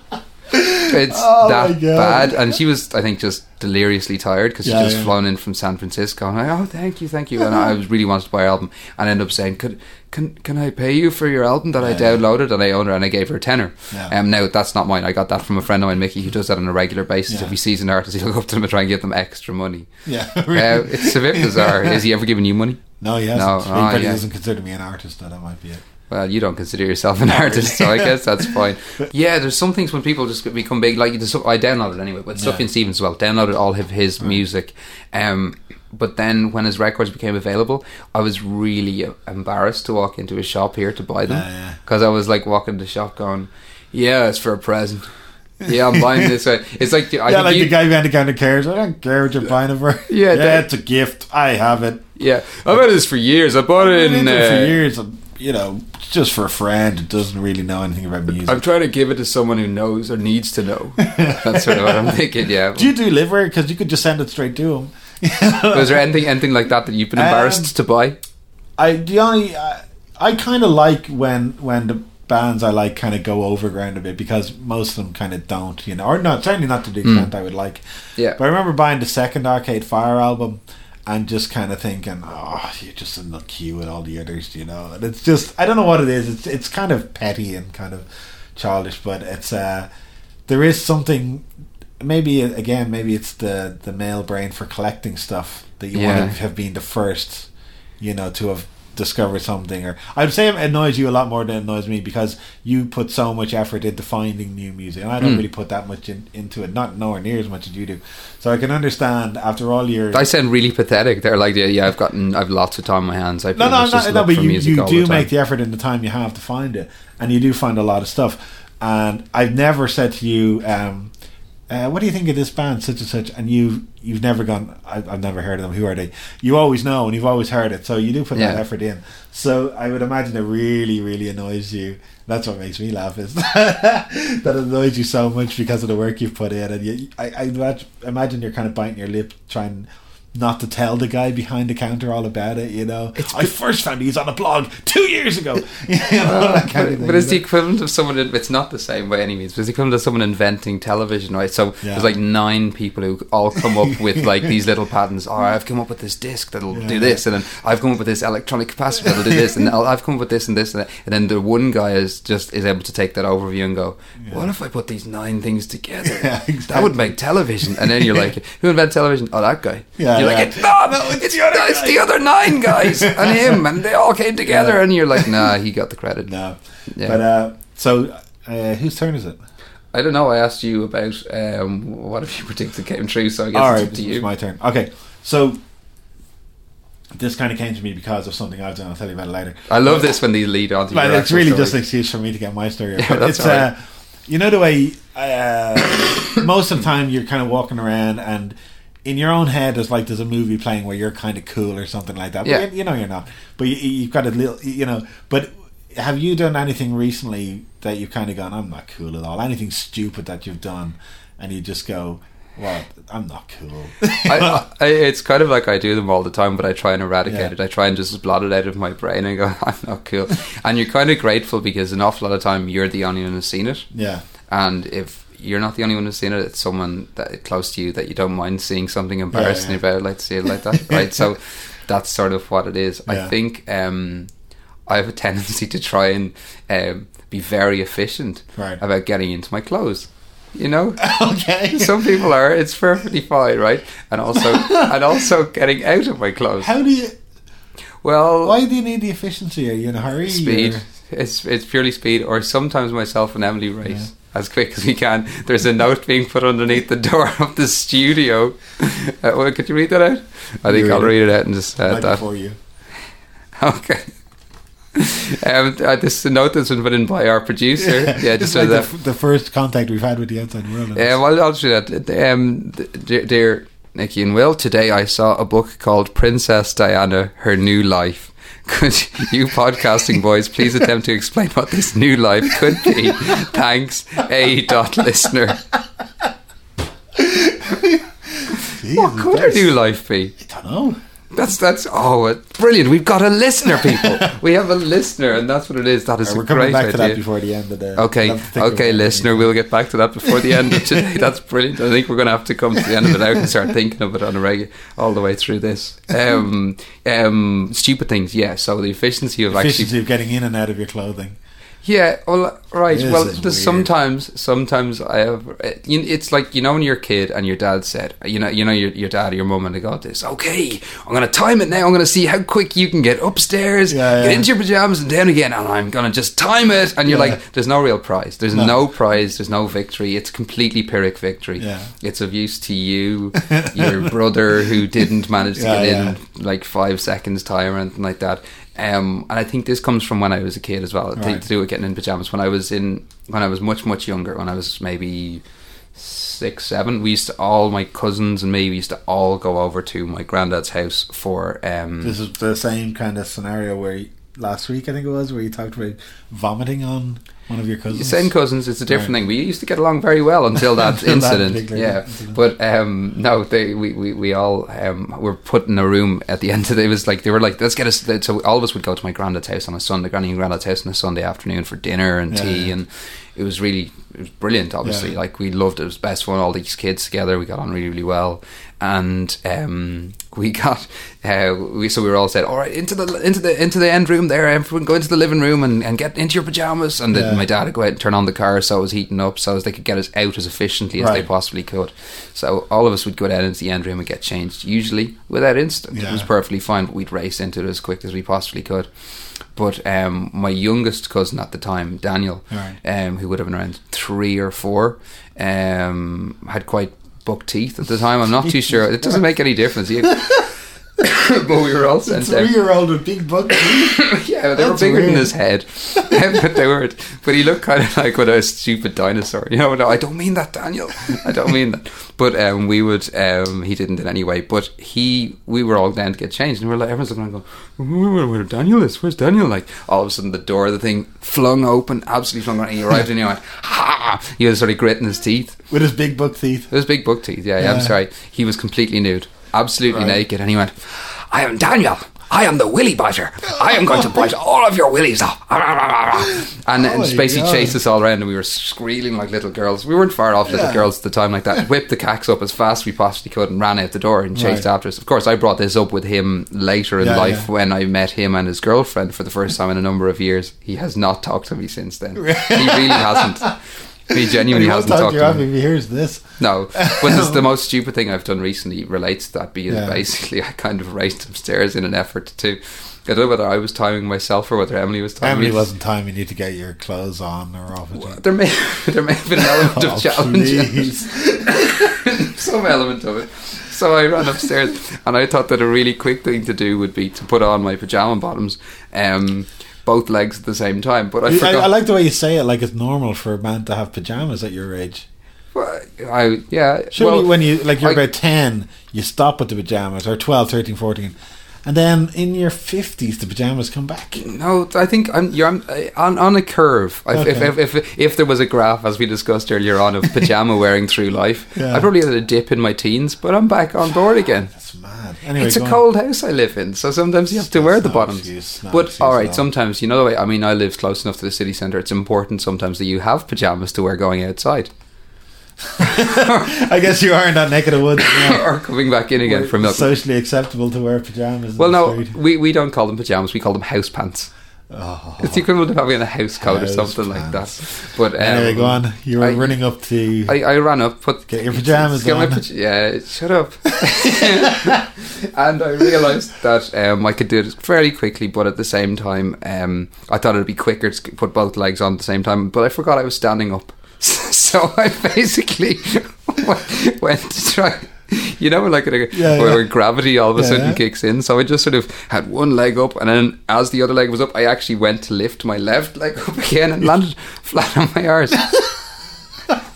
C: It's
D: Oh
C: that bad, and she was, I think, just deliriously tired because
D: Yeah,
C: she just
D: yeah.
C: flown in from San Francisco. And I, oh, thank you, thank you. And I was really wanted to buy her album, and I ended up saying, "Could can can I pay you for your album that I
D: Yeah.
C: downloaded?" And I own her, and I gave her a tenner.
D: Yeah.
C: Um, now that's not mine. I got that from a friend of mine, Mickey, who does that on a regular basis.
D: Yeah.
C: If he sees an artist, he'll go up to them and try and give them extra money.
D: Yeah.
C: Uh, it's a bit bizarre. Is he ever given you money?
D: no, he hasn't.
C: No,
D: he
C: oh, yeah.
D: doesn't consider me an artist, that might be it.
C: Well, you don't consider yourself an artist, so I guess that's fine. Yeah, there's some things when people just become big. Like I downloaded anyway, but
D: Yeah.
C: Sufjan Stevens as well downloaded all of his music. Um, but then when his records became available, I was really embarrassed to walk into a shop here to buy them
D: Yeah, yeah.
C: because I was like walking to the shop going, "Yeah, it's for a present." Yeah, I'm buying this. It's like I
D: yeah, like
C: you-
D: the guy behind the counter cares. I don't care what you're buying it for.
C: Yeah,
D: yeah,
C: that-
D: it's a gift. I have it.
C: Yeah, I've had this for years. I bought it in.
D: been into it
C: uh,
D: for years. and, You know, just for a friend who doesn't really know anything about music.
C: I'm trying to give it to someone who knows or needs to know. That's sort of what I'm thinking. Yeah.
D: do you do liver? Because you could just send it straight to him.
C: Was there anything anything like that that you've been
D: Um,
C: embarrassed to buy?
D: I the only I, I kind of like when when the bands I like kind of go overground a bit because most of them kind of don't, you know, or not certainly not to the extent I would like.
C: Yeah.
D: But I remember buying the second Arcade Fire album and just kind of thinking, oh, you're just in the queue with all the others, you know. And it's just I don't know what it is. It's it's kind of petty and kind of childish, but it's uh there is something. Maybe again, maybe it's the the male brain for collecting stuff that you
C: Yeah.
D: want to have been the first, you know, to have discovered something. Or I'd say it annoys you a lot more than it annoys me because you put so much effort into finding new music, and I don't
C: Mm.
D: really put that much in, into it. Not nowhere near as much as you do. So I can understand after all your.
C: I sound really pathetic. They're like, yeah, yeah, I've gotten, I've lots of time on my hands. I
D: no, no, no, no, but you, you do
C: the
D: make the effort in the time you have to find it, and you do find a lot of stuff. And I've never said to you, um, uh, "What do you think of this band, such and such?" And you, you've never gone. I've, I've never heard of them. Who are they? You always know, and you've always heard it. So you do put that effort in. So I would imagine it really, really annoys you. That's what makes me laugh is that it annoys you so much because of the work you've put in, and you, I, I imagine you're kind of biting your lip trying not to tell the guy behind the counter all about it. You know, it's I first found these on a blog two years ago. you know, that kind of
C: But, but it's the equivalent of someone. It's not the same by any means. But it's the equivalent of someone inventing television, right? So
D: Yeah.
C: there's like nine people who all come up with like these little patterns. Oh, I've come up with this disc that'll
D: Yeah.
C: do this, and then I've come up with this electronic capacitor that'll do this, and I've come up with this and this, and, that. and then the one guy is just is able to take that overview and go, "What if I put these nine things together?
D: Yeah,
C: That would make television." And then you're like, "Who invented television? Oh, that guy."
D: Yeah,
C: you're like, "It's not. it's, the other, it's the other nine guys and him, and they all came together."
D: Yeah.
C: And you're like, "Nah, he got the credit."
D: No,
C: Yeah.
D: but uh, so uh, whose turn is it?
C: I don't know. I asked you about um, what if you predicted came true, so I guess
D: All
C: it's
D: right,
C: up to you.
D: my turn. Okay, so this kind of came to me because of something I've done. I'll tell you about it later.
C: I love this when they lead on to
D: But it's really
C: story.
D: just an excuse for me to get my story. out.
C: Yeah,
D: But
C: that's
D: it's
C: all right.
D: uh, you know the way uh, most of the time you're kind of walking around and in your own head there's like there's a movie playing where you're kind of cool or something like that. But
C: Yeah.
D: you, you know you're not. But you, you've got a little, you know. But have you done anything recently that you've kind of gone, I'm not cool at all? Anything stupid that you've done, and you just go, well, I'm not cool.
C: I, I, it's kind of like I do them all the time, but I try and eradicate
D: Yeah.
C: it. I try and just blot it out of my brain and go, I'm not cool. and you're kind of grateful because an awful lot of time you're the only one who's seen it.
D: yeah.
C: And if you're not the only one who's seen it, it's someone that close to you that you don't mind seeing something embarrassing
D: yeah.
C: about, like to see it like that, right? So that's sort of what it is.
D: Yeah.
C: I think um, I have a tendency to try and um, be very efficient
D: Right.
C: about getting into my clothes. You know,
D: okay.
C: some people are. It's perfectly fine, right? And also, and also getting out of my clothes.
D: How do you?
C: Well,
D: Why do you need the efficiency? Are you in a hurry?
C: speed.
D: You're-
C: It's it's purely speed, or sometimes myself and Emily race as quick as we can. There's a note being put underneath the door of the studio. Uh, well, could you read that out? I think I'll
D: read
C: it out and just uh,
D: Right
C: that.
D: before you.
C: Okay. um, uh, this is a note that's been put in by our producer. Yeah,
D: This
C: just
D: is like
C: so
D: the, f- the first contact we've had with the outside world.
C: Yeah, well, I'll do that. Um, dear, dear Nicky and Will, today I saw a book called Princess Diana: Her New Life. Could you podcasting boys please attempt to explain what this new life could be? Thanks, a dot listener. What could her new life be?
D: I don't know.
C: That's that's oh, brilliant! We've got a listener, people. we have a listener, and that's what it is. That is
D: We're
C: a
D: coming
C: great
D: back to
C: idea.
D: that before the end of the.
C: Okay,
D: we'll have to think of
C: okay, listener,
D: we-
C: we'll get back to that before the end of today. That's brilliant. I think we're going to have to come to the end of it out and start thinking of it on a regular all the way through this. Um, um, stupid things, yeah. So the efficiency of
D: efficiency
C: actually,
D: of getting in and out of your clothing.
C: Yeah. Well, right.
D: This
C: well, there's sometimes, sometimes I have. it's like you know when you're a kid and your dad said, you know, you know your your dad or your mum and they got this. Okay, I'm going to time it now. I'm going to see how quick you can get upstairs,
D: Yeah,
C: get into your pajamas and down again, and I'm going to just time it. And you're
D: Yeah.
C: like, there's no real prize. There's
D: No.
C: no prize. There's no victory. It's completely pyrrhic victory.
D: Yeah.
C: It's of use to you, your brother who didn't manage to
D: Yeah,
C: get
D: yeah.
C: in like five seconds time or anything like that. Um, and I think this comes from when I was a kid as well.
D: Right.
C: to do with getting in pajamas. When I was in, when I was much much younger, when I was maybe six, seven, we used to all my cousins and me we used to all go over to my granddad's house for um,
D: This is the same kind of scenario where last week I think it was where you talked about vomiting on one of your cousins.
C: Same cousins, it's a different
D: Right.
C: thing. We used to get along very well until that
D: Until
C: incident.
D: particular
C: yeah,
D: incident.
C: but um, no, they we, we, we all um, were put in a room at the end of it. It was like they were like, let's get us. So all of us would go to my granddad's house on a Sunday, granny and granddad's house on a Sunday afternoon for dinner and
D: Yeah,
C: tea,
D: yeah.
C: and it was really it was brilliant. Obviously,
D: Yeah.
C: like we loved it. It was best fun. All these kids together, we got on really really well, and um, we got uh, we so we were all said, all right, into the into the into the end room there. Everyone go into the living room and, and get into your pajamas. And
D: Yeah.
C: then my dad would go out and turn on the car so it was heating up, so as they could get us out as efficiently as they possibly could. So all of us would go down into the end room and get changed, usually without incident. It was perfectly fine, but we'd race into it as quick as we possibly could. But um, my youngest cousin at the time, Daniel,
D: Right.
C: um, who would have been around three or four, um, had quite buck teeth at the time. I'm not too sure. It doesn't make any difference. He- but we were all sent out.
D: Three year old with big butt teeth.
C: Yeah, they were
D: That's
C: bigger than his head, but they weren't. But he looked kind of like of a stupid dinosaur. You know, no, I don't mean that, Daniel. I don't mean that. But um, we would. Um, he didn't in any way. But he, we were all down to get changed, and we are like, everyone's looking around, going, where, where, Daniel is? Where's Daniel? Like all of a sudden, the door of the thing flung open, absolutely flung open. And he arrived, and he went, ha! He was sort of gritting his teeth.
D: with his big buck teeth.
C: It was big buck teeth. Yeah, yeah. I'm sorry. He was completely nude, absolutely
D: Right.
C: naked, and he went, "I am Daniel. I am the willy biter. I am going to bite all of your willies off." And, and basically
D: God.
C: chased us all around, and we were squealing like little girls. We weren't far off little
D: Yeah.
C: girls at the time, like that. Whipped the cacks up as fast as we possibly could, and ran out the door and chased
D: Right.
C: after us. Of course, I brought this up with him later in
D: Yeah,
C: life
D: yeah.
C: when I met him and his girlfriend for the first time in a number of years. He has not talked to me since then. he really hasn't. He genuinely
D: he
C: hasn't
D: talk
C: talked
D: to
C: to
D: you
C: me.
D: off if he hears this.
C: No, but this, the most stupid thing I've done recently relates to that. Being
D: Yeah.
C: basically, I kind of raced upstairs in an effort to. I don't know whether I was timing myself or whether Emily was timing
D: Emily wasn't timing you to get your clothes on or off. Well,
C: There may there may have been an element
D: Oh,
C: of challenge, in it.
D: please.
C: some element of it. So I ran upstairs, and I thought that a really quick thing to do would be to put on my pajama bottoms, um, both legs at the same time. But I
D: I. I like the way you say it, like it's normal for a man to have pajamas at your age.
C: Well, I yeah.
D: Surely,
C: well,
D: when you like you're
C: I-
D: about ten, you stop with the pajamas, or 12, 13, 14. And then in your fifties, the pajamas come back.
C: No, I think I'm you're I'm, on on a curve. If,
D: Okay.
C: if, if if if there was a graph, as we discussed earlier on, of pajama wearing through life,
D: Yeah.
C: I probably had a dip in my teens, but I'm back on board again.
D: That's mad. Anyway,
C: it's a
D: go on.
C: cold house I live in, so sometimes you have to
D: That's
C: wear the bottoms.
D: excuse,
C: but all right, sometimes you know the way. I mean, I live close enough to the city centre. It's important sometimes that you have pajamas to wear going outside
D: I guess you are in that neck of the woods. now.
C: or coming back in again
D: Where
C: from milk.
D: socially acceptable to wear pajamas.
C: Well, no,
D: street.
C: we, we don't call them pajamas. We call them house pants.
D: Oh.
C: It's the equivalent of having a house coat or
D: House
C: something like that. But um,
D: Anyway, go on. You were
C: I-
D: running up to.
C: I, I ran up, put
D: Get your pyjamas
C: get my
D: on.
C: paj- yeah, shut up. and I realised that um, I could do it fairly quickly, but at the same time, um, I thought it'd be quicker to put both legs on at the same time. But I forgot I was standing up, so I basically went to try. You know, like a,
D: Yeah,
C: where
D: yeah.
C: gravity all of a
D: Yeah,
C: sudden kicks in. So I just sort of had one leg up, and then as the other leg was up, I actually went to lift my left leg up again and landed flat on my arse.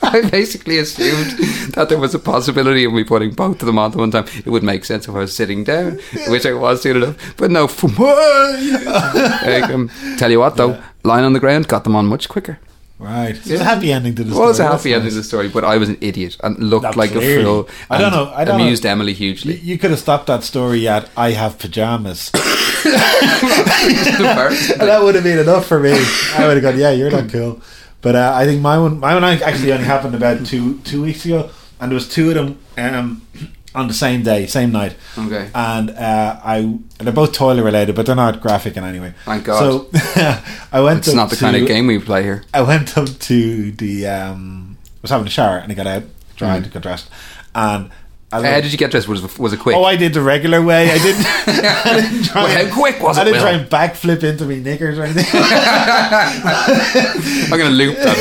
C: I basically assumed that there was a possibility of me putting both of them on at one time. It would make sense if I was sitting down, which I was soon enough. But no, from I can tell you what though, lying on the ground got them on much quicker.
D: Right. So It's a happy ending to the
C: It
D: story.
C: was a
D: That's
C: happy ending
D: nice.
C: to the story, but I was an idiot and looked
D: Not
C: like
D: clearly.
C: a fool.
D: I don't know, I don't know.
C: amused Emily hugely.
D: you could have stopped that story at I have pajamas. That would have been enough for me. I would have gone, yeah, you're not cool. But uh, I think my one, my one actually only happened about two two weeks ago, and there was two of them um, on the same day, same night.
C: okay.
D: And uh, I, they're both toilet related, but they're not graphic in any way.
C: Thank God.
D: So I went.
C: It's not the kind of game we play here.
D: I went up to the. Um, I was having a shower and I got out, dried,
C: Mm.
D: got dressed, and.
C: Uh, how did you get dressed? Was was it quick?
D: Oh, I did the regular way. I didn't. I didn't try.
C: Well,
D: and-
C: how quick was it?
D: I didn't try and backflip into me knickers or anything.
C: I'm going to loop that.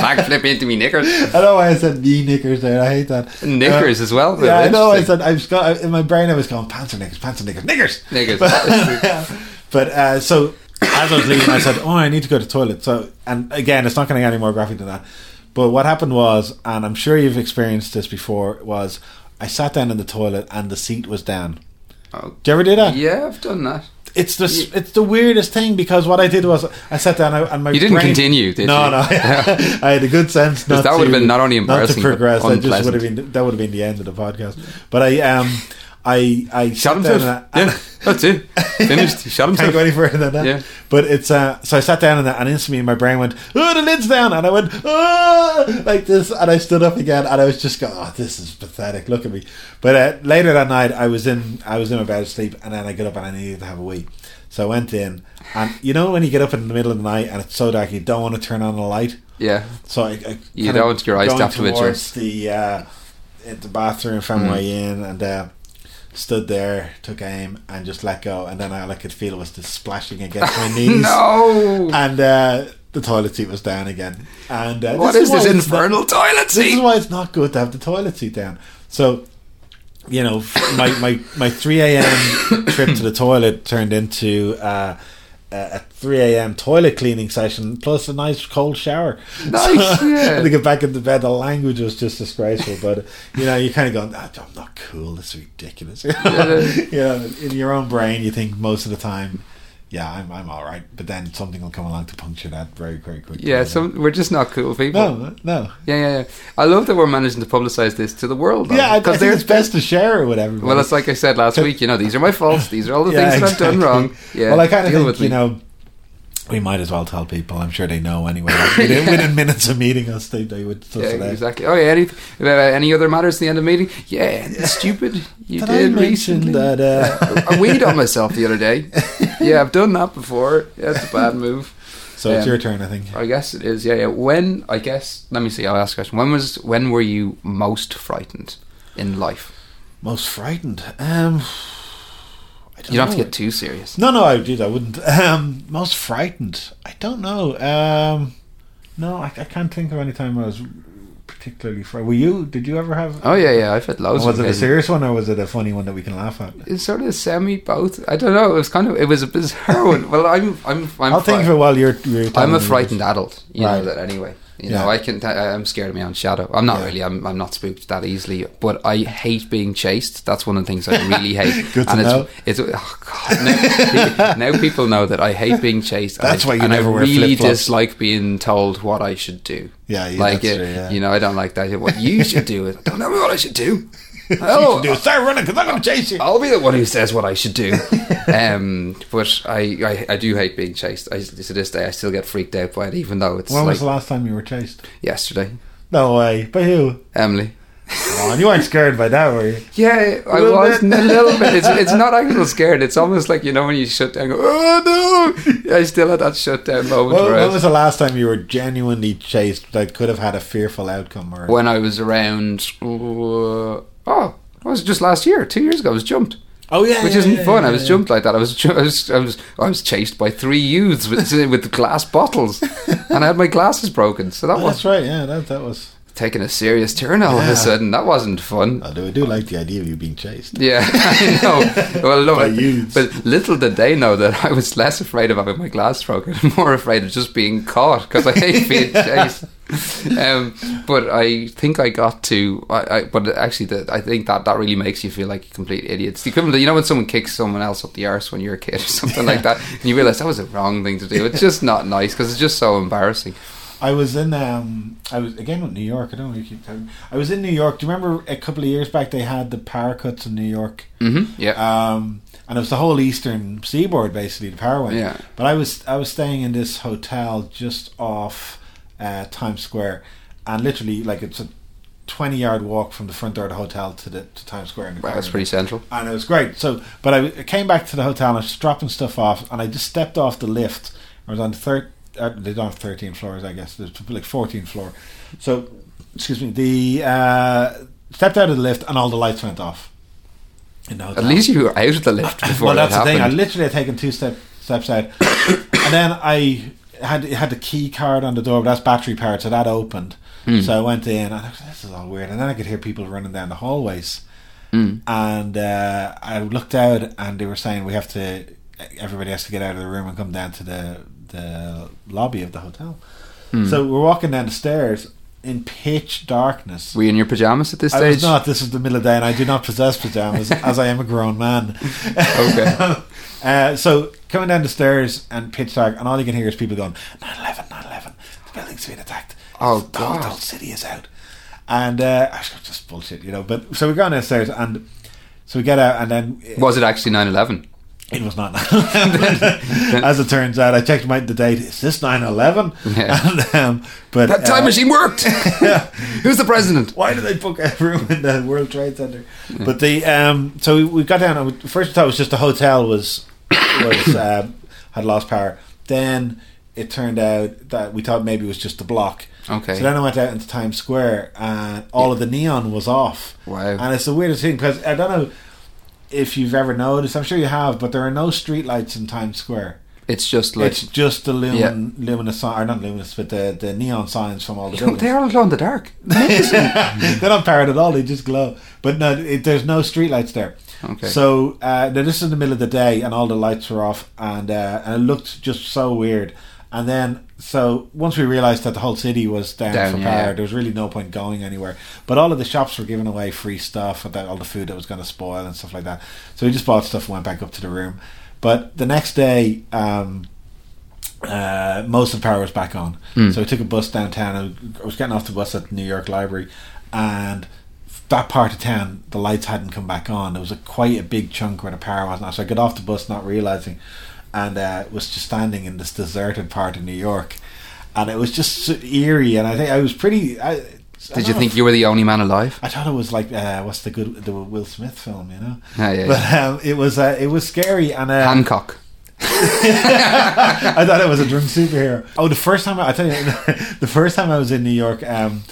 C: Backflip into me knickers.
D: I know why I said me knickers there. I hate that.
C: Knickers as well.
D: Yeah, I know. I said I was got in my brain. I was going pants or knickers, pants or knickers, knickers.
C: Knickers.
D: But, but uh, so as I was leaving, I said, "Oh, I need to go to the toilet." So, and again, it's not going to get any more graphic than that. But what happened was, and I'm sure you've experienced this before, was I sat down in the toilet and the seat was down.
C: Oh,
D: Do you ever do that?
C: yeah, I've done that.
D: It's the s it's the weirdest thing because what I did was I sat down and my
C: You didn't
D: brain-
C: continue, did
D: no,
C: you?
D: no, I had a good sense. Not
C: that would have been not only embarrassing, not
D: to
C: but
D: progress. That just would have been that would have been the end of the podcast. But I um I I
C: Shot
D: sat down
C: himself.
D: and
C: Yeah, that's it. Finished. He shot
D: Can't
C: himself.
D: go any further than that.
C: Yeah.
D: But it's uh so I sat down and, that and instantly my brain went, Oh the lid's down and I went, Oh like this and I stood up again and I was just going, Oh, this is pathetic, look at me. But uh, later that night I was in I was in my bed asleep and then I got up and I needed to have a wee. So I went in and you know when you get up in the middle of the night and it's so dark you don't want to turn on the light.
C: Yeah.
D: So I, I
C: You don't want your eyes to
D: going
C: have to vigil.
D: towards the uh, the bathroom, found my
C: Mm.
D: way in, and uh, stood there, took aim, and just let go. And then all I could feel was the splashing against my knees,
C: no.
D: and uh, the toilet seat was down again. And uh,
C: What is
D: why
C: this
D: it's not-
C: infernal toilet seat?
D: this is why it's not good to have the toilet seat down. So, you know, my my my three a.m. trip to the toilet turned into. Uh, a a 3 a.m. toilet cleaning session plus a nice cold shower.
C: Nice,
D: So,
C: yeah.
D: to get back into bed, the language was just disgraceful. But you know, you kind of go, "Ah, "I'm not cool. This is ridiculous." you know, in your own brain, you think most of the time, "Yeah, I'm I'm all right," but then something will come along to puncture that very very quickly.
C: Yeah, so we're just not cool people.
D: no, no.
C: Yeah, yeah, yeah. I love that we're managing to publicise this to the world. though,
D: Yeah,
C: because
D: it's best to share it with everybody.
C: Well, it's like I said last week. You know, these are my faults. These are all the
D: Yeah,
C: things that I've done wrong. Yeah,
D: well, I kind of
C: deal
D: think
C: with
D: you know we might as well tell people. I'm sure they know anyway. within, within minutes of meeting us, they, they would
C: Yeah, exactly. Oh yeah. Any uh, any other matters at the end of the meeting? Yeah, stupid. You
D: Did
C: did
D: mention
C: recently.
D: that? Uh,
C: I weed on myself the other day. Yeah, I've done that before. Yeah, it's a bad move.
D: so it's
C: Um,
D: your turn, I think.
C: I guess it is. Yeah, yeah. When I guess. Let me see. I'll ask a question. When was when were you most frightened in life?
D: Most frightened. Um, I don't
C: You don't have to get too serious.
D: No, no, I did. I wouldn't. Um, most frightened. I don't know. Um, no, I, I can't think of any time I was particularly frightened. Were you? Did you ever have?
C: Oh yeah, yeah. I've had loads.
D: was
C: of
D: it a serious one or was it a funny one that we can laugh at?
C: It's sort of semi both. I don't know. It was kind of. It was a bizarre one. Well, I'm. I'm. I'm
D: I'll think of it while you're. you're
C: I'm a frightened adult. You
D: Right.
C: know that anyway. You
D: Yeah.
C: know, I can. T- I'm scared of my own shadow. I'm not
D: Yeah.
C: really. I'm. I'm not spooked that easily. But I hate being chased. That's one of the things I really hate.
D: Good to
C: and
D: know.
C: it's. It's. Oh God. Now, now people know that I hate being chased.
D: That's
C: I,
D: why you
C: and
D: never
C: I
D: wear
C: really
D: flip-flops.
C: dislike being told what I should do.
D: Yeah, yeah,
C: like
D: that's
C: uh,
D: true, yeah.
C: you know, I don't like that. What you should do is I don't know what I should do.
D: You
C: Oh,
D: should do start running because I'm going to chase you.
C: I'll be the one who says what I should do. um, but I, I, I do hate being chased. I, to this day, I still get freaked out by it, even though it's
D: When
C: like
D: was the last time you were chased?
C: yesterday.
D: No way. By who?
C: Emily.
D: Oh, and you weren't scared by that, were you?
C: Yeah, I was
D: bit.
C: a little bit. It's, it's not actual scared. It's almost like you know when you shut down. Go, oh no! I still had that shutdown moment.
D: When, when
C: was-
D: was the last time you were genuinely chased that could have had a fearful outcome? Or
C: when I was around. Uh, oh, it was just last year, two years ago. I was jumped,
D: oh yeah,
C: which
D: yeah,
C: isn't
D: yeah,
C: fun.
D: yeah,
C: I was jumped like that. I was, ju- I was, I was, I was chased by three youths with with glass bottles, and I had my glasses broken. So that
D: Oh,
C: was
D: that's right. Yeah, that that was.
C: Taking a serious turn all of a sudden. That wasn't fun.
D: Although I do like the idea of you being chased.
C: Yeah, I know. Well, look,
D: By
C: but little did they know that I was less afraid of having my glass broken and more afraid of just being caught because I hate being chased. Um, but I think I got to. I, I but actually, the, I think that that really makes you feel like a complete idiot. It's the equivalent. of- You know when someone kicks someone else up the arse when you're a kid or something like that, and you realise that was a wrong thing to do. It's just not nice because it's just so embarrassing.
D: I was in um I was again with New York. I don't know if you keep telling. I was in New York. Do you remember a couple of years back they had the power cuts in New York?
C: hmm Yeah.
D: Um, and it was the whole eastern seaboard basically. The power went.
C: Yeah.
D: But I was I was staying in this hotel just off uh, Times Square, and literally like it's a twenty yard walk from the front door of the hotel to the to Times Square. In the
C: Wow, that's pretty central.
D: and it was great. So, but I I came back to the hotel and I was dropping stuff off, and I just stepped off the lift. I was on the third. Uh, they don't have thirteen floors, I guess. There's like fourteen floor. So, excuse me. The uh, stepped out of the lift and all the lights went off.
C: At least you were out of the lift before
D: well,
C: that
D: that's the thing. I literally had taken two step, steps out, and then I had had the key card on the door, but that's battery powered, so that opened.
C: Hmm.
D: So I went in, and I was, this is all weird. And then I could hear people running down the hallways,
C: Mm.
D: and uh, I looked out, and they were saying we have to, everybody has to get out of the room and come down to the the lobby of the hotel.
C: Hmm.
D: So we're walking down the stairs in pitch darkness.
C: Were you in your pajamas at this
D: I
C: stage?
D: was not. This was the middle of the day, and I do not possess pajamas, as I am a grown man.
C: Okay.
D: uh, so coming down the stairs and pitch dark, and all you can hear is people going 9-11, 9-11, The building's being attacked.
C: Oh,
D: the whole, the whole city is out. And uh, I was just bullshit, you know. But so we go downstairs, and so we get out, and then
C: Was it actually 9-11?
D: It was not 9-11. As it turns out, I checked my the date. Is this 9-11?
C: Yeah.
D: And, um, but
C: That time
D: uh,
C: machine worked! Who's the president?
D: why did they book a room in the World Trade Center? But the um, so we, we got down. First, we thought it was just the hotel was was um, had lost power. Then it turned out that we thought maybe it was just the block.
C: Okay.
D: So then I went out into Times Square, and all of the neon was off.
C: Wow.
D: And it's the weirdest thing because I don't know if you've ever noticed. I'm sure you have, but there are no streetlights in Times Square.
C: It's just like...
D: it's just the lumin, luminous sign, or not luminous, but the, the neon signs from all the buildings.
C: they all glow in the dark.
D: they don't powered at all. They just glow. But no, it, there's no streetlights there.
C: Okay.
D: So uh, now this is in the middle of the day, and all the lights were off, and uh, and it looked just so weird. And then, so once we realised that the whole city was down,
C: Down,
D: for power,
C: yeah.
D: there was really no point going anywhere. But all of the shops were giving away free stuff, that, all the food that was going to spoil and stuff like that. So we just bought stuff and went back up to the room. But the next day, um, uh, most of the power was back on.
C: Hmm.
D: So we took a bus downtown. I was getting off the bus at the New York Library, and that part of town, the lights hadn't come back on. There was a quite a big chunk where the power wasn't. So I got off the bus not realizing, and uh, was just standing in this deserted part of New York, and it was just so eerie. And I think I was pretty. I,
C: Did you think
D: if-
C: you were the only man alive?
D: I thought it was like uh, what's the good the Will Smith film, you know?
C: Ah, yeah,
D: But um, it was uh, it was scary and uh,
C: Hancock.
D: I thought it was a drunk superhero. Oh, the first time I, I tell you, the first time I was in New York, um,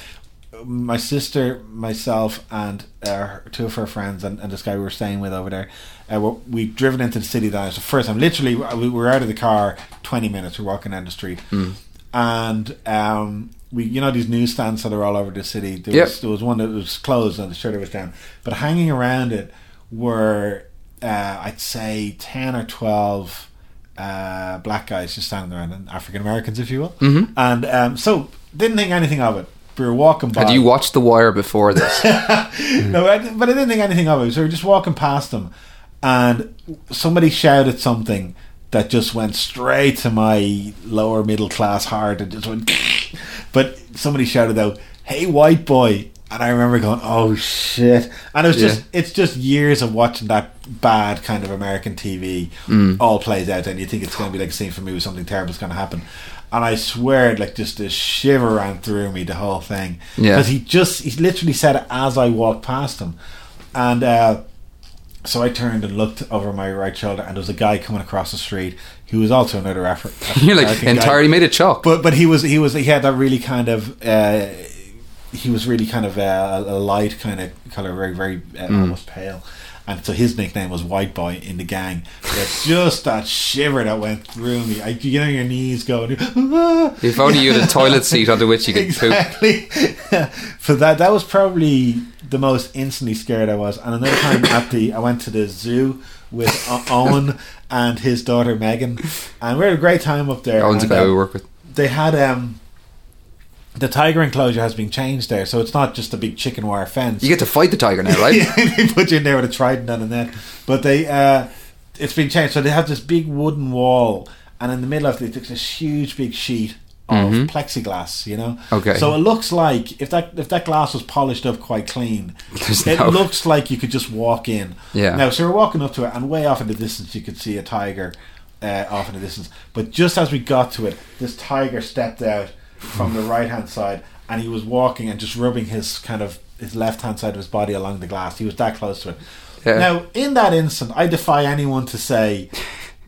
D: my sister, myself, and uh, two of her friends, and, and this guy we were staying with over there, uh, we we driven into the city. That was the first time. Literally, we were out of the car twenty minutes. We're walking down the street, and um, we, you know, these newsstands that are all over the city. There,
C: Yep.
D: was, there was one that was closed and the shutter was down, but hanging around it were, uh, I'd say, ten or twelve uh, black guys just standing around, and African Americans, if you will.
C: Mhm.
D: And um, so didn't think anything of it. We were walking by.
C: Had you watched The Wire before this?
D: no, I, but I didn't think anything of it. So we were just walking past them, and somebody shouted something that just went straight to my lower middle class heart and just went. But somebody shouted out, "Hey, white boy!" And I remember going, "Oh shit!" And it was just, it's just years of watching that bad kind of American TV all plays out, and you think it's going to be like a scene for me movie, something terrible is going to happen. and I swear, like just a shiver ran through me the whole thing.
C: Yeah.
D: because he just he literally said it as I walked past him, and. uh so I turned and looked over my right shoulder, and there was a guy coming across the street who was also another effort.
C: You're like entirely made of chalk.
D: But but he was he was he had that really kind of uh, he was really kind of uh, a light kind of color, very very uh,
C: Mm.
D: almost pale, and so his nickname was White Boy in the gang. But just that shiver that went through me, I, you know your knees going.
C: if only you had a toilet seat under which you could poop.
D: exactly. For that, that was probably the most instantly scared I was. And another time at the, I went to the zoo with Owen and his daughter Megan, and we had a great time up there.
C: Owen's a guy
D: uh,
C: we work with.
D: they had um the tiger enclosure has been changed there, so it's not just a big chicken wire fence.
C: You get to fight the tiger now, right?
D: they put you in there with a trident and a net. But they uh it's been changed. So they have this big wooden wall and in the middle of it there's this huge big sheet of
C: Mhm.
D: plexiglass, you know?
C: Okay.
D: So it looks like if that if that glass was polished up quite clean,
C: There's
D: it
C: no-
D: looks like you could just walk in.
C: Yeah.
D: Now, so we're walking up to it, and way off in the distance, you could see a tiger uh, off in the distance. But just as we got to it, this tiger stepped out from the right hand side, and he was walking and just rubbing his kind of his left hand side of his body along the glass. He was that close to it.
C: Yeah.
D: Now, in that instant, I defy anyone to say.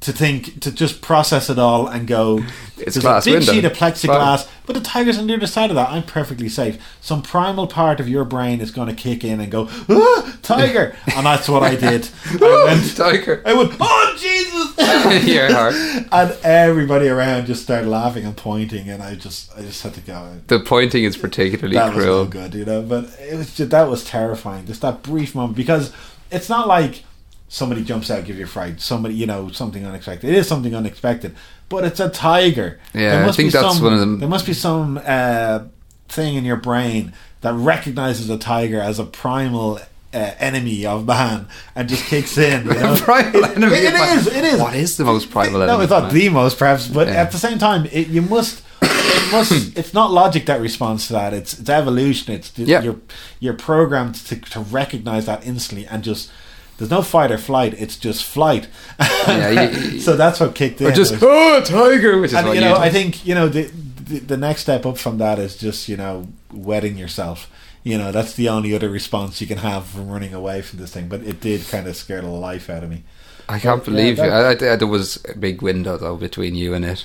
D: To think, to just process it all and go.
C: It's
D: there's
C: glass
D: a big
C: window.
D: sheet of plexiglass,
C: Fine.
D: but the tiger's on the other side of that. I'm perfectly safe. Some primal part of your brain is going to kick in and go, ah, tiger, and that's what I did. I went,
C: tiger.
D: I went, oh Jesus! And everybody around just started laughing and pointing, and I just, I just had to go.
C: The pointing is particularly
D: That was
C: cruel.
D: no good, you know. But it was just, that was terrifying. Just that brief moment because it's not like somebody jumps out, give you a fright. Somebody, you know, something unexpected. It is something unexpected, but it's a tiger.
C: Yeah, I think that's
D: some,
C: one of them-
D: There must be some uh, thing in your brain that recognizes a tiger as a primal. Uh, enemy of man and just kicks in. You know?
C: Primal
D: It-
C: enemy
D: it
C: man.
D: is. It is.
C: What is the most primal enemy?
D: No, it's not
C: man?
D: the most, perhaps, but
C: Yeah.
D: at the same time, it, you must. It must. It's not logic that responds to that. It's it's evolution. It's
C: Yeah.
D: you're you're programmed to to recognize that instantly and just. There's no fight or flight. It's just flight.
C: Yeah, you- you-
D: so that's what kicked in.
C: Just
D: was-
C: oh, tiger, which is
D: and
C: what
D: you
C: you
D: know,
C: do.
D: I think you know the, the the next step up from that is just you know wetting yourself. You know, that's the only other response you can have from running away from this thing. But it did kind of scare the life out of me.
C: I can't
D: Yeah,
C: believe
D: that-
C: you. I, I, there was a big window though between you and it.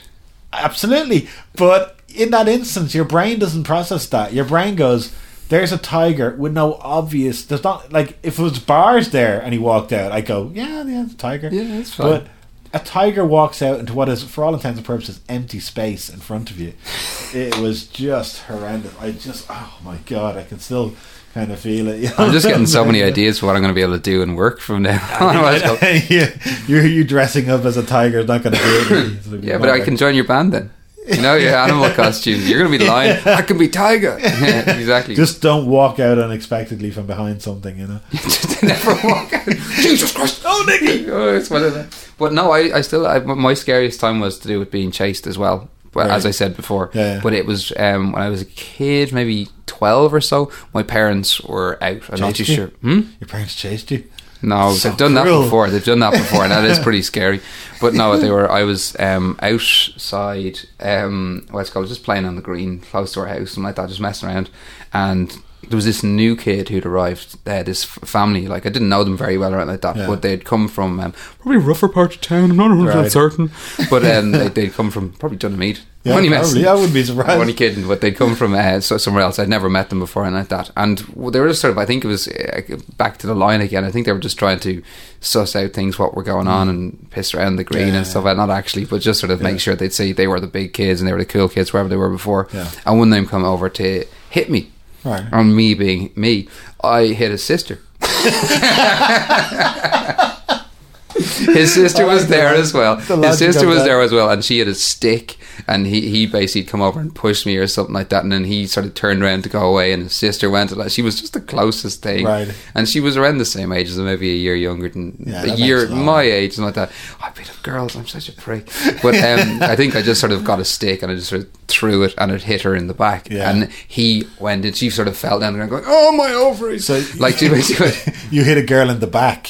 D: Absolutely. But in that instance, your brain doesn't process that. Your brain goes, there's a tiger with no obvious. There's not, like, if it was bars there and he walked out, I go, yeah, yeah, it's a tiger.
C: Yeah, it's fine.
D: But a tiger walks out into what is, for all intents and purposes, empty space in front of you. It was just horrendous. I just, oh my God, I can still kind of feel it. you know?
C: I'm just getting so many ideas for what I'm going to be able to do and work from now on. I was
D: yeah, you you dressing up as a tiger is not going to do it. It's gonna be
C: yeah, but I can join your band then. You know, your animal costumes. You're going to be lion. I can be tiger. Yeah, exactly.
D: Just don't walk out unexpectedly from behind something, you know.
C: Just never walk out. Jesus Christ! Oh, Nicky! Oh, it's one of them. But no, I, I still, I, my scariest time was to do with being chased as well. Well, as I said before,
D: Yeah, yeah.
C: but it was um, when I was a kid, maybe twelve or so. My parents were out. I'm not too
D: Chased you?
C: sure. Hmm?
D: Your parents chased you.
C: No,
D: So
C: they've done
D: cruel.
C: that before. They've done that before, and that is pretty scary. But no, they were. I was um, outside. Um, what's it called? Just playing on the green, close to our house, and like that, just messing around. And there was this new kid who'd arrived. Uh, this family, like I didn't know them very well or anything like that,
D: Yeah.
C: but they'd come from um, probably a rougher part of town. I'm not 100
D: Right.
C: certain, but um, they, they'd come from probably Donaghmede.
D: Yeah,
C: Only
D: probably.
C: messing.
D: I wouldn't be surprised.
C: I'm only kidding, but they'd come from uh, so- somewhere else. I'd never met them before and like that. And they were just sort of, I think it was uh, back to the line again. I think they were just trying to suss out things, what were going on, and piss around the green
D: Mm. Yeah,
C: and stuff. like Not actually, but just sort of
D: Yeah.
C: make sure they'd see they were the big kids and they were the cool kids wherever they were before.
D: Yeah.
C: And one of them come over to hit me.
D: Right.
C: On me being me, I hit his sister. His sister was there as well. His sister was there as well, and she had a stick, and he, he basically come over and pushed me or something like that, and then he sort of turned around to go away, and his sister went. And she was just the closest thing,
D: Right.
C: And she was around the same age as him, maybe a year younger than
D: Yeah,
C: a year my age, and like that. I beat up girls. I'm such a prick. But um, I think I just sort of got a stick and I just sort of threw it, and it hit her in the back,
D: Yeah.
C: and he went and she sort of fell down and going, "Oh my ovaries!"
D: So
C: like she basically.
D: you hit a girl in the back.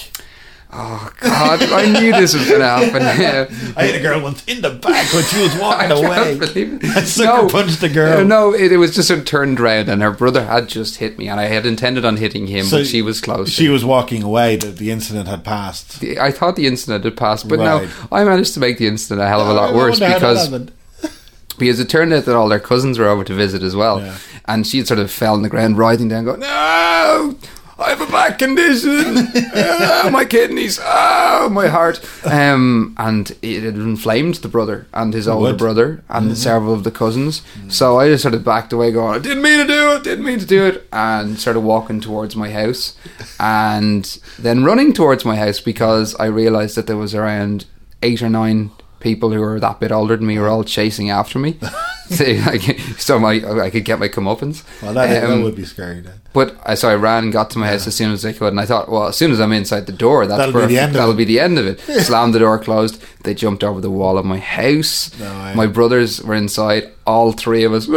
C: Oh God! I knew this was going to happen. Yeah.
D: I hit a girl once in the back when she was walking
C: I
D: away.
C: it.
D: I sucker punched the girl.
C: No, it, it was just of turned round, and her brother had just hit me, and I had intended on hitting him,
D: So
C: but she was close.
D: She was walking away. The, the incident had passed.
C: I thought the incident had passed, but
D: Right.
C: no, I managed to make the incident a hell of a lot worse
D: wonder how that
C: because because it turned out that all their cousins were over to visit as well,
D: Yeah.
C: and she had sort of fell on the ground, writhing down, going, "No, I have a back condition, ah, my kidneys, ah, my heart," um, and it had inflamed the brother and his older
D: would.
C: brother and several of the cousins. So I just sort of backed away, going, "I didn't mean to do it, didn't mean to do it," and started walking towards my house, and then running towards my house because I realised that there was around eight or nine people who were that bit older than me were all chasing after me. so, like, so my, I could get my comeuppance.
D: Well, that, that
C: Um,
D: would be scary then.
C: But I so I ran and got to my house as soon as I could, and I thought, well, as soon as I'm inside the door, that's
D: That'll be the end of
C: That'll
D: it.
C: be the end of it. Slammed the door closed. They jumped over the wall of my house.
D: No way.
C: my brothers were inside. All three of us.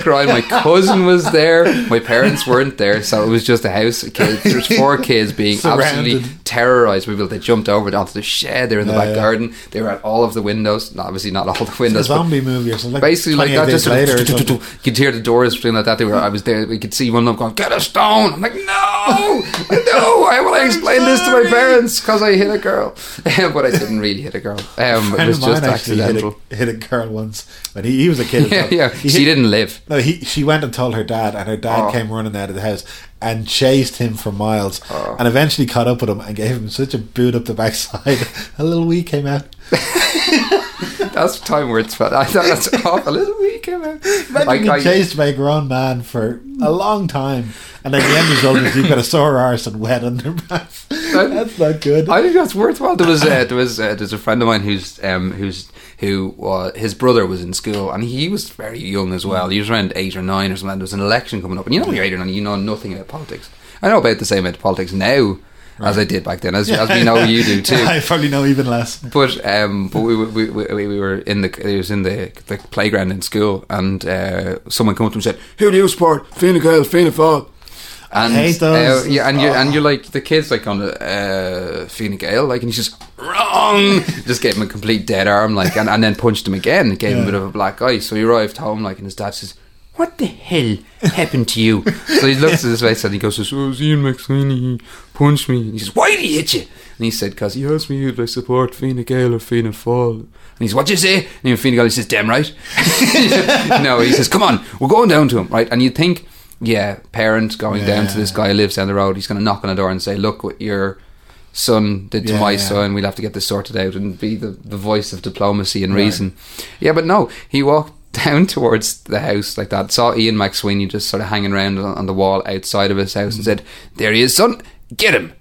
C: Crying. My cousin was there. My parents weren't there, so it was just a house of kids. There's four kids being absolutely
D: Surrounded.
C: Terrorized. people. They jumped over onto the shed. They were in the
D: Yeah,
C: back
D: yeah.
C: garden. They were at all of the windows. Not, obviously, not all the windows.
D: zombie movie or something. Like
C: basically like that. Just
D: later. or
C: of, you could hear the doors doing like that. They were. I was there. We could see one of them going, "Get a stone." I'm like, "No, no! I will explain this to my parents because I hit a girl." but I didn't really hit a girl. Um, it was just accidental.
D: Hit a, hit a girl once, but he, he was a kid.
C: Yeah, yeah.
D: He
C: She didn't live.
D: No, he she went and told her dad, and her dad
C: Oh.
D: came running out of the house and chased him for miles,
C: Oh.
D: and eventually caught up with him and gave him such a boot up the backside. a little wee came out.
C: That's time where it's. I thought that's a little weak.
D: Imagine
C: Like,
D: being chased by a grown man for a long time, and then the end result is you've got a sore arse and wet underpants. That's not good.
C: I think that's worthwhile. There was uh, there was uh, there's a friend of mine who's um who's who uh, his brother was in school and he was very young as well. He was around eight or nine or something. There was an election coming up, and you know when you're eight or nine, you know nothing about politics. I know about the same about politics now as I did back then, as, as we know you do too.
D: I probably know even less.
C: But um, but we, we, we, we were in the it was in the the playground in school, and uh, someone came up to him and said, "Who do you support? Fine Gael, Fianna Fáil." And
D: hate those.
C: Uh, yeah, and you and
D: Oh.
C: you're like the kids like on the uh, Fine Gael, like, and he's just wrong. just gave him a complete dead arm, like, and, and then punched him again, and gave him a bit of a black eye. So he arrived home, like, and his dad says. What the hell happened to you? so he looks at his face and he goes, "Oh, it was Ian McSweeney. He punched me." And he says, "Why did he hit you?" And he said, "Because he asked me if I support Fine Gael or Fianna Fáil." And he says, "What you say?" And he Fine Gael, he says, "Damn right." no, he says, "Come on, we're going down to him, right?" And you think, yeah, parent going down to this guy who lives down the road, he's going to knock on the door and say, "Look what your son did to
D: Yeah,
C: my
D: yeah.
C: son. We'll have to get this sorted out," and be the the voice of diplomacy and reason. Yeah, but no, he walked down towards the house like that. Saw Ian McSweeney just sort of hanging around on, the wall outside of his house and mm. said, "There he is, son. Get him."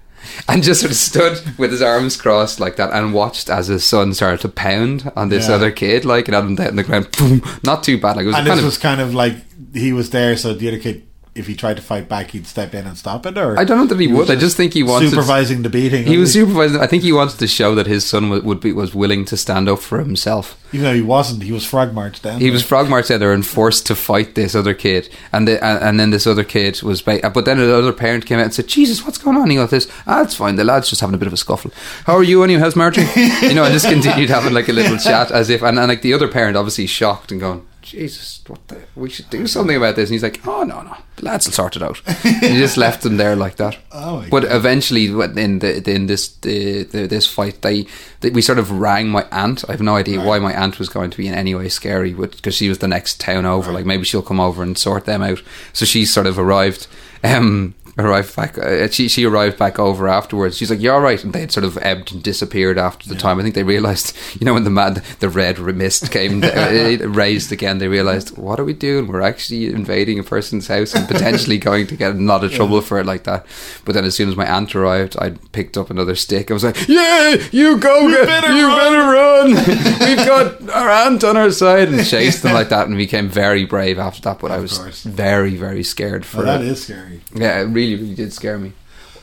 C: And just sort of stood with his arms crossed like that and watched as his son started to pound on this
D: Yeah.
C: other kid, like and had him down on the ground. Boom. Not too bad. Like it was
D: And
C: kind
D: this
C: of
D: was kind of like he was there, so the other kid, if he tried to fight back, he'd step in and stop it. Or
C: I don't know that he
D: was
C: would. I just think he wanted-
D: supervising the beating.
C: He was
D: wasn't
C: supervising. I think he wanted to show that his son would, would be was willing to stand up for himself.
D: even though he wasn't. He was frog marched down.
C: He
D: there.
C: was frog marched out there and forced to fight this other kid, and the, and, and then this other kid was. Ba- but then another parent came out and said, "Jesus, what's going on?" He got this. Ah, it's fine. The lad's just having a bit of a scuffle. How are you? Anyway, how's Marjorie? you know, and just continued having like a little chat as if, and, and like the other parent obviously shocked and going, "Jesus, what the? We should do something about this." And he's like, "Oh no, no, the lads will sort it out." and he just left them there like that.
D: Oh
C: but
D: God.
C: eventually, in the in this the, the, this fight, they, they we sort of rang my aunt. I have no idea why my aunt was going to be in any way scary, because she was the next town over. Like maybe she'll come over and sort them out. So she sort of arrived. Um, arrived back. Uh, she she arrived back over afterwards. She's like, "You're all right," and they had sort of ebbed and disappeared after the time. I think they realized, you know, when the mad the red mist came uh, raised again, they realized, what are we doing? We're actually invading a person's house and potentially going to get in a lot of trouble for it like that. But then as soon as my aunt arrived, I picked up another stick. I was like, "Yeah, you go, get,
D: better
C: you
D: run."
C: better run. We've got our aunt on our side," and chased them like that, and became very brave after that. But I was
D: course.
C: very very scared for
D: Oh, that
C: it.
D: is scary.
C: Yeah, it really, really did scare me.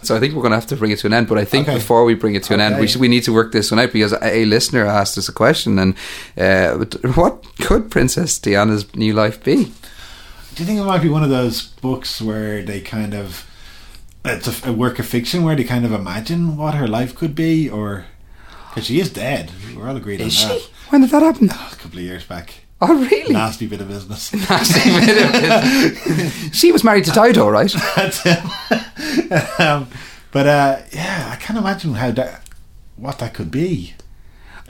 C: So I think we're going to have to bring it to an end. But I think
D: Okay.
C: before we bring it to an end, we should, we need to work this one out because a, a listener asked us a question. And uh, what could Princess Diana's new life be?
D: Do you think it might be one of those books where they kind of it's a, a work of fiction where they kind of imagine what her life could be, or because she is dead. We're all agreed
C: Is
D: on that.
C: When did that happen?
D: A couple of years back.
C: Oh, really?
D: Nasty bit of business. Nasty bit of business.
C: she was married to Dido, right?
D: That's him. um, but uh, yeah, I can't imagine how that, what that could be.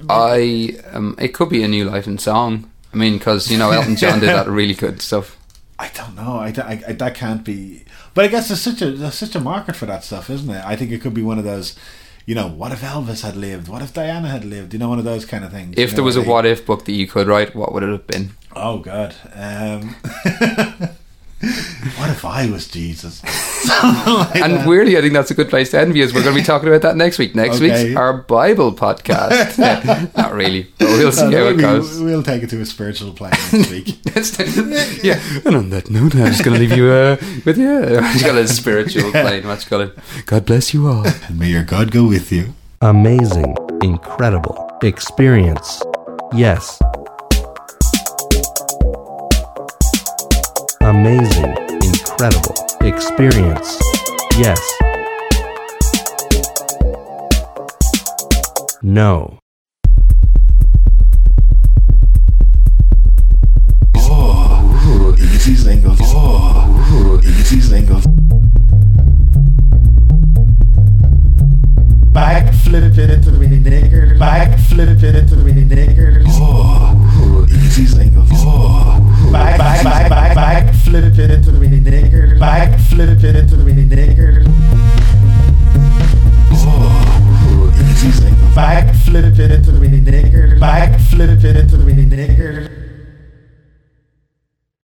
C: I um, it could be a new life in song. I mean, because you know Elton John did that really good stuff.
D: I don't know. I, I, I- that can't be. But I guess there's such a there's such a market for that stuff, isn't it? I think it could be one of those. You know, what if Elvis had lived? What if Diana had lived? You know, one of those kind of things.
C: If
D: you
C: there was a what if book that you could write, what would it have been?
D: Oh God. Um, what if I was Jesus? Like
C: And
D: that.
C: weirdly, I think that's a good place to end because we're going to be talking about that next week. Next
D: Okay.
C: week's our Bible podcast. Not really, but we'll see
D: Uh,
C: how it
D: maybe
C: goes.
D: We'll take it to a spiritual plane next week.
C: yeah, and on that note, I'm just going to leave you uh, with you. He's got a spiritual plane. What's it? God bless you all.
D: and may your God go with you.
B: Amazing, incredible, experience. Yes. Amazing, incredible, experience. Yes. No.
D: Oh, easy singles. Oh, easy singles. Back flip it into the mini knickers. Back flip it into the mini. Oh, oh, easy singles. Oh, back, back, back, back, back flip it into the mini nigger. Back flip it into the mini nigger. Oh, easy. Back flip it into the mini nigger. Back flip it into the mini nigger.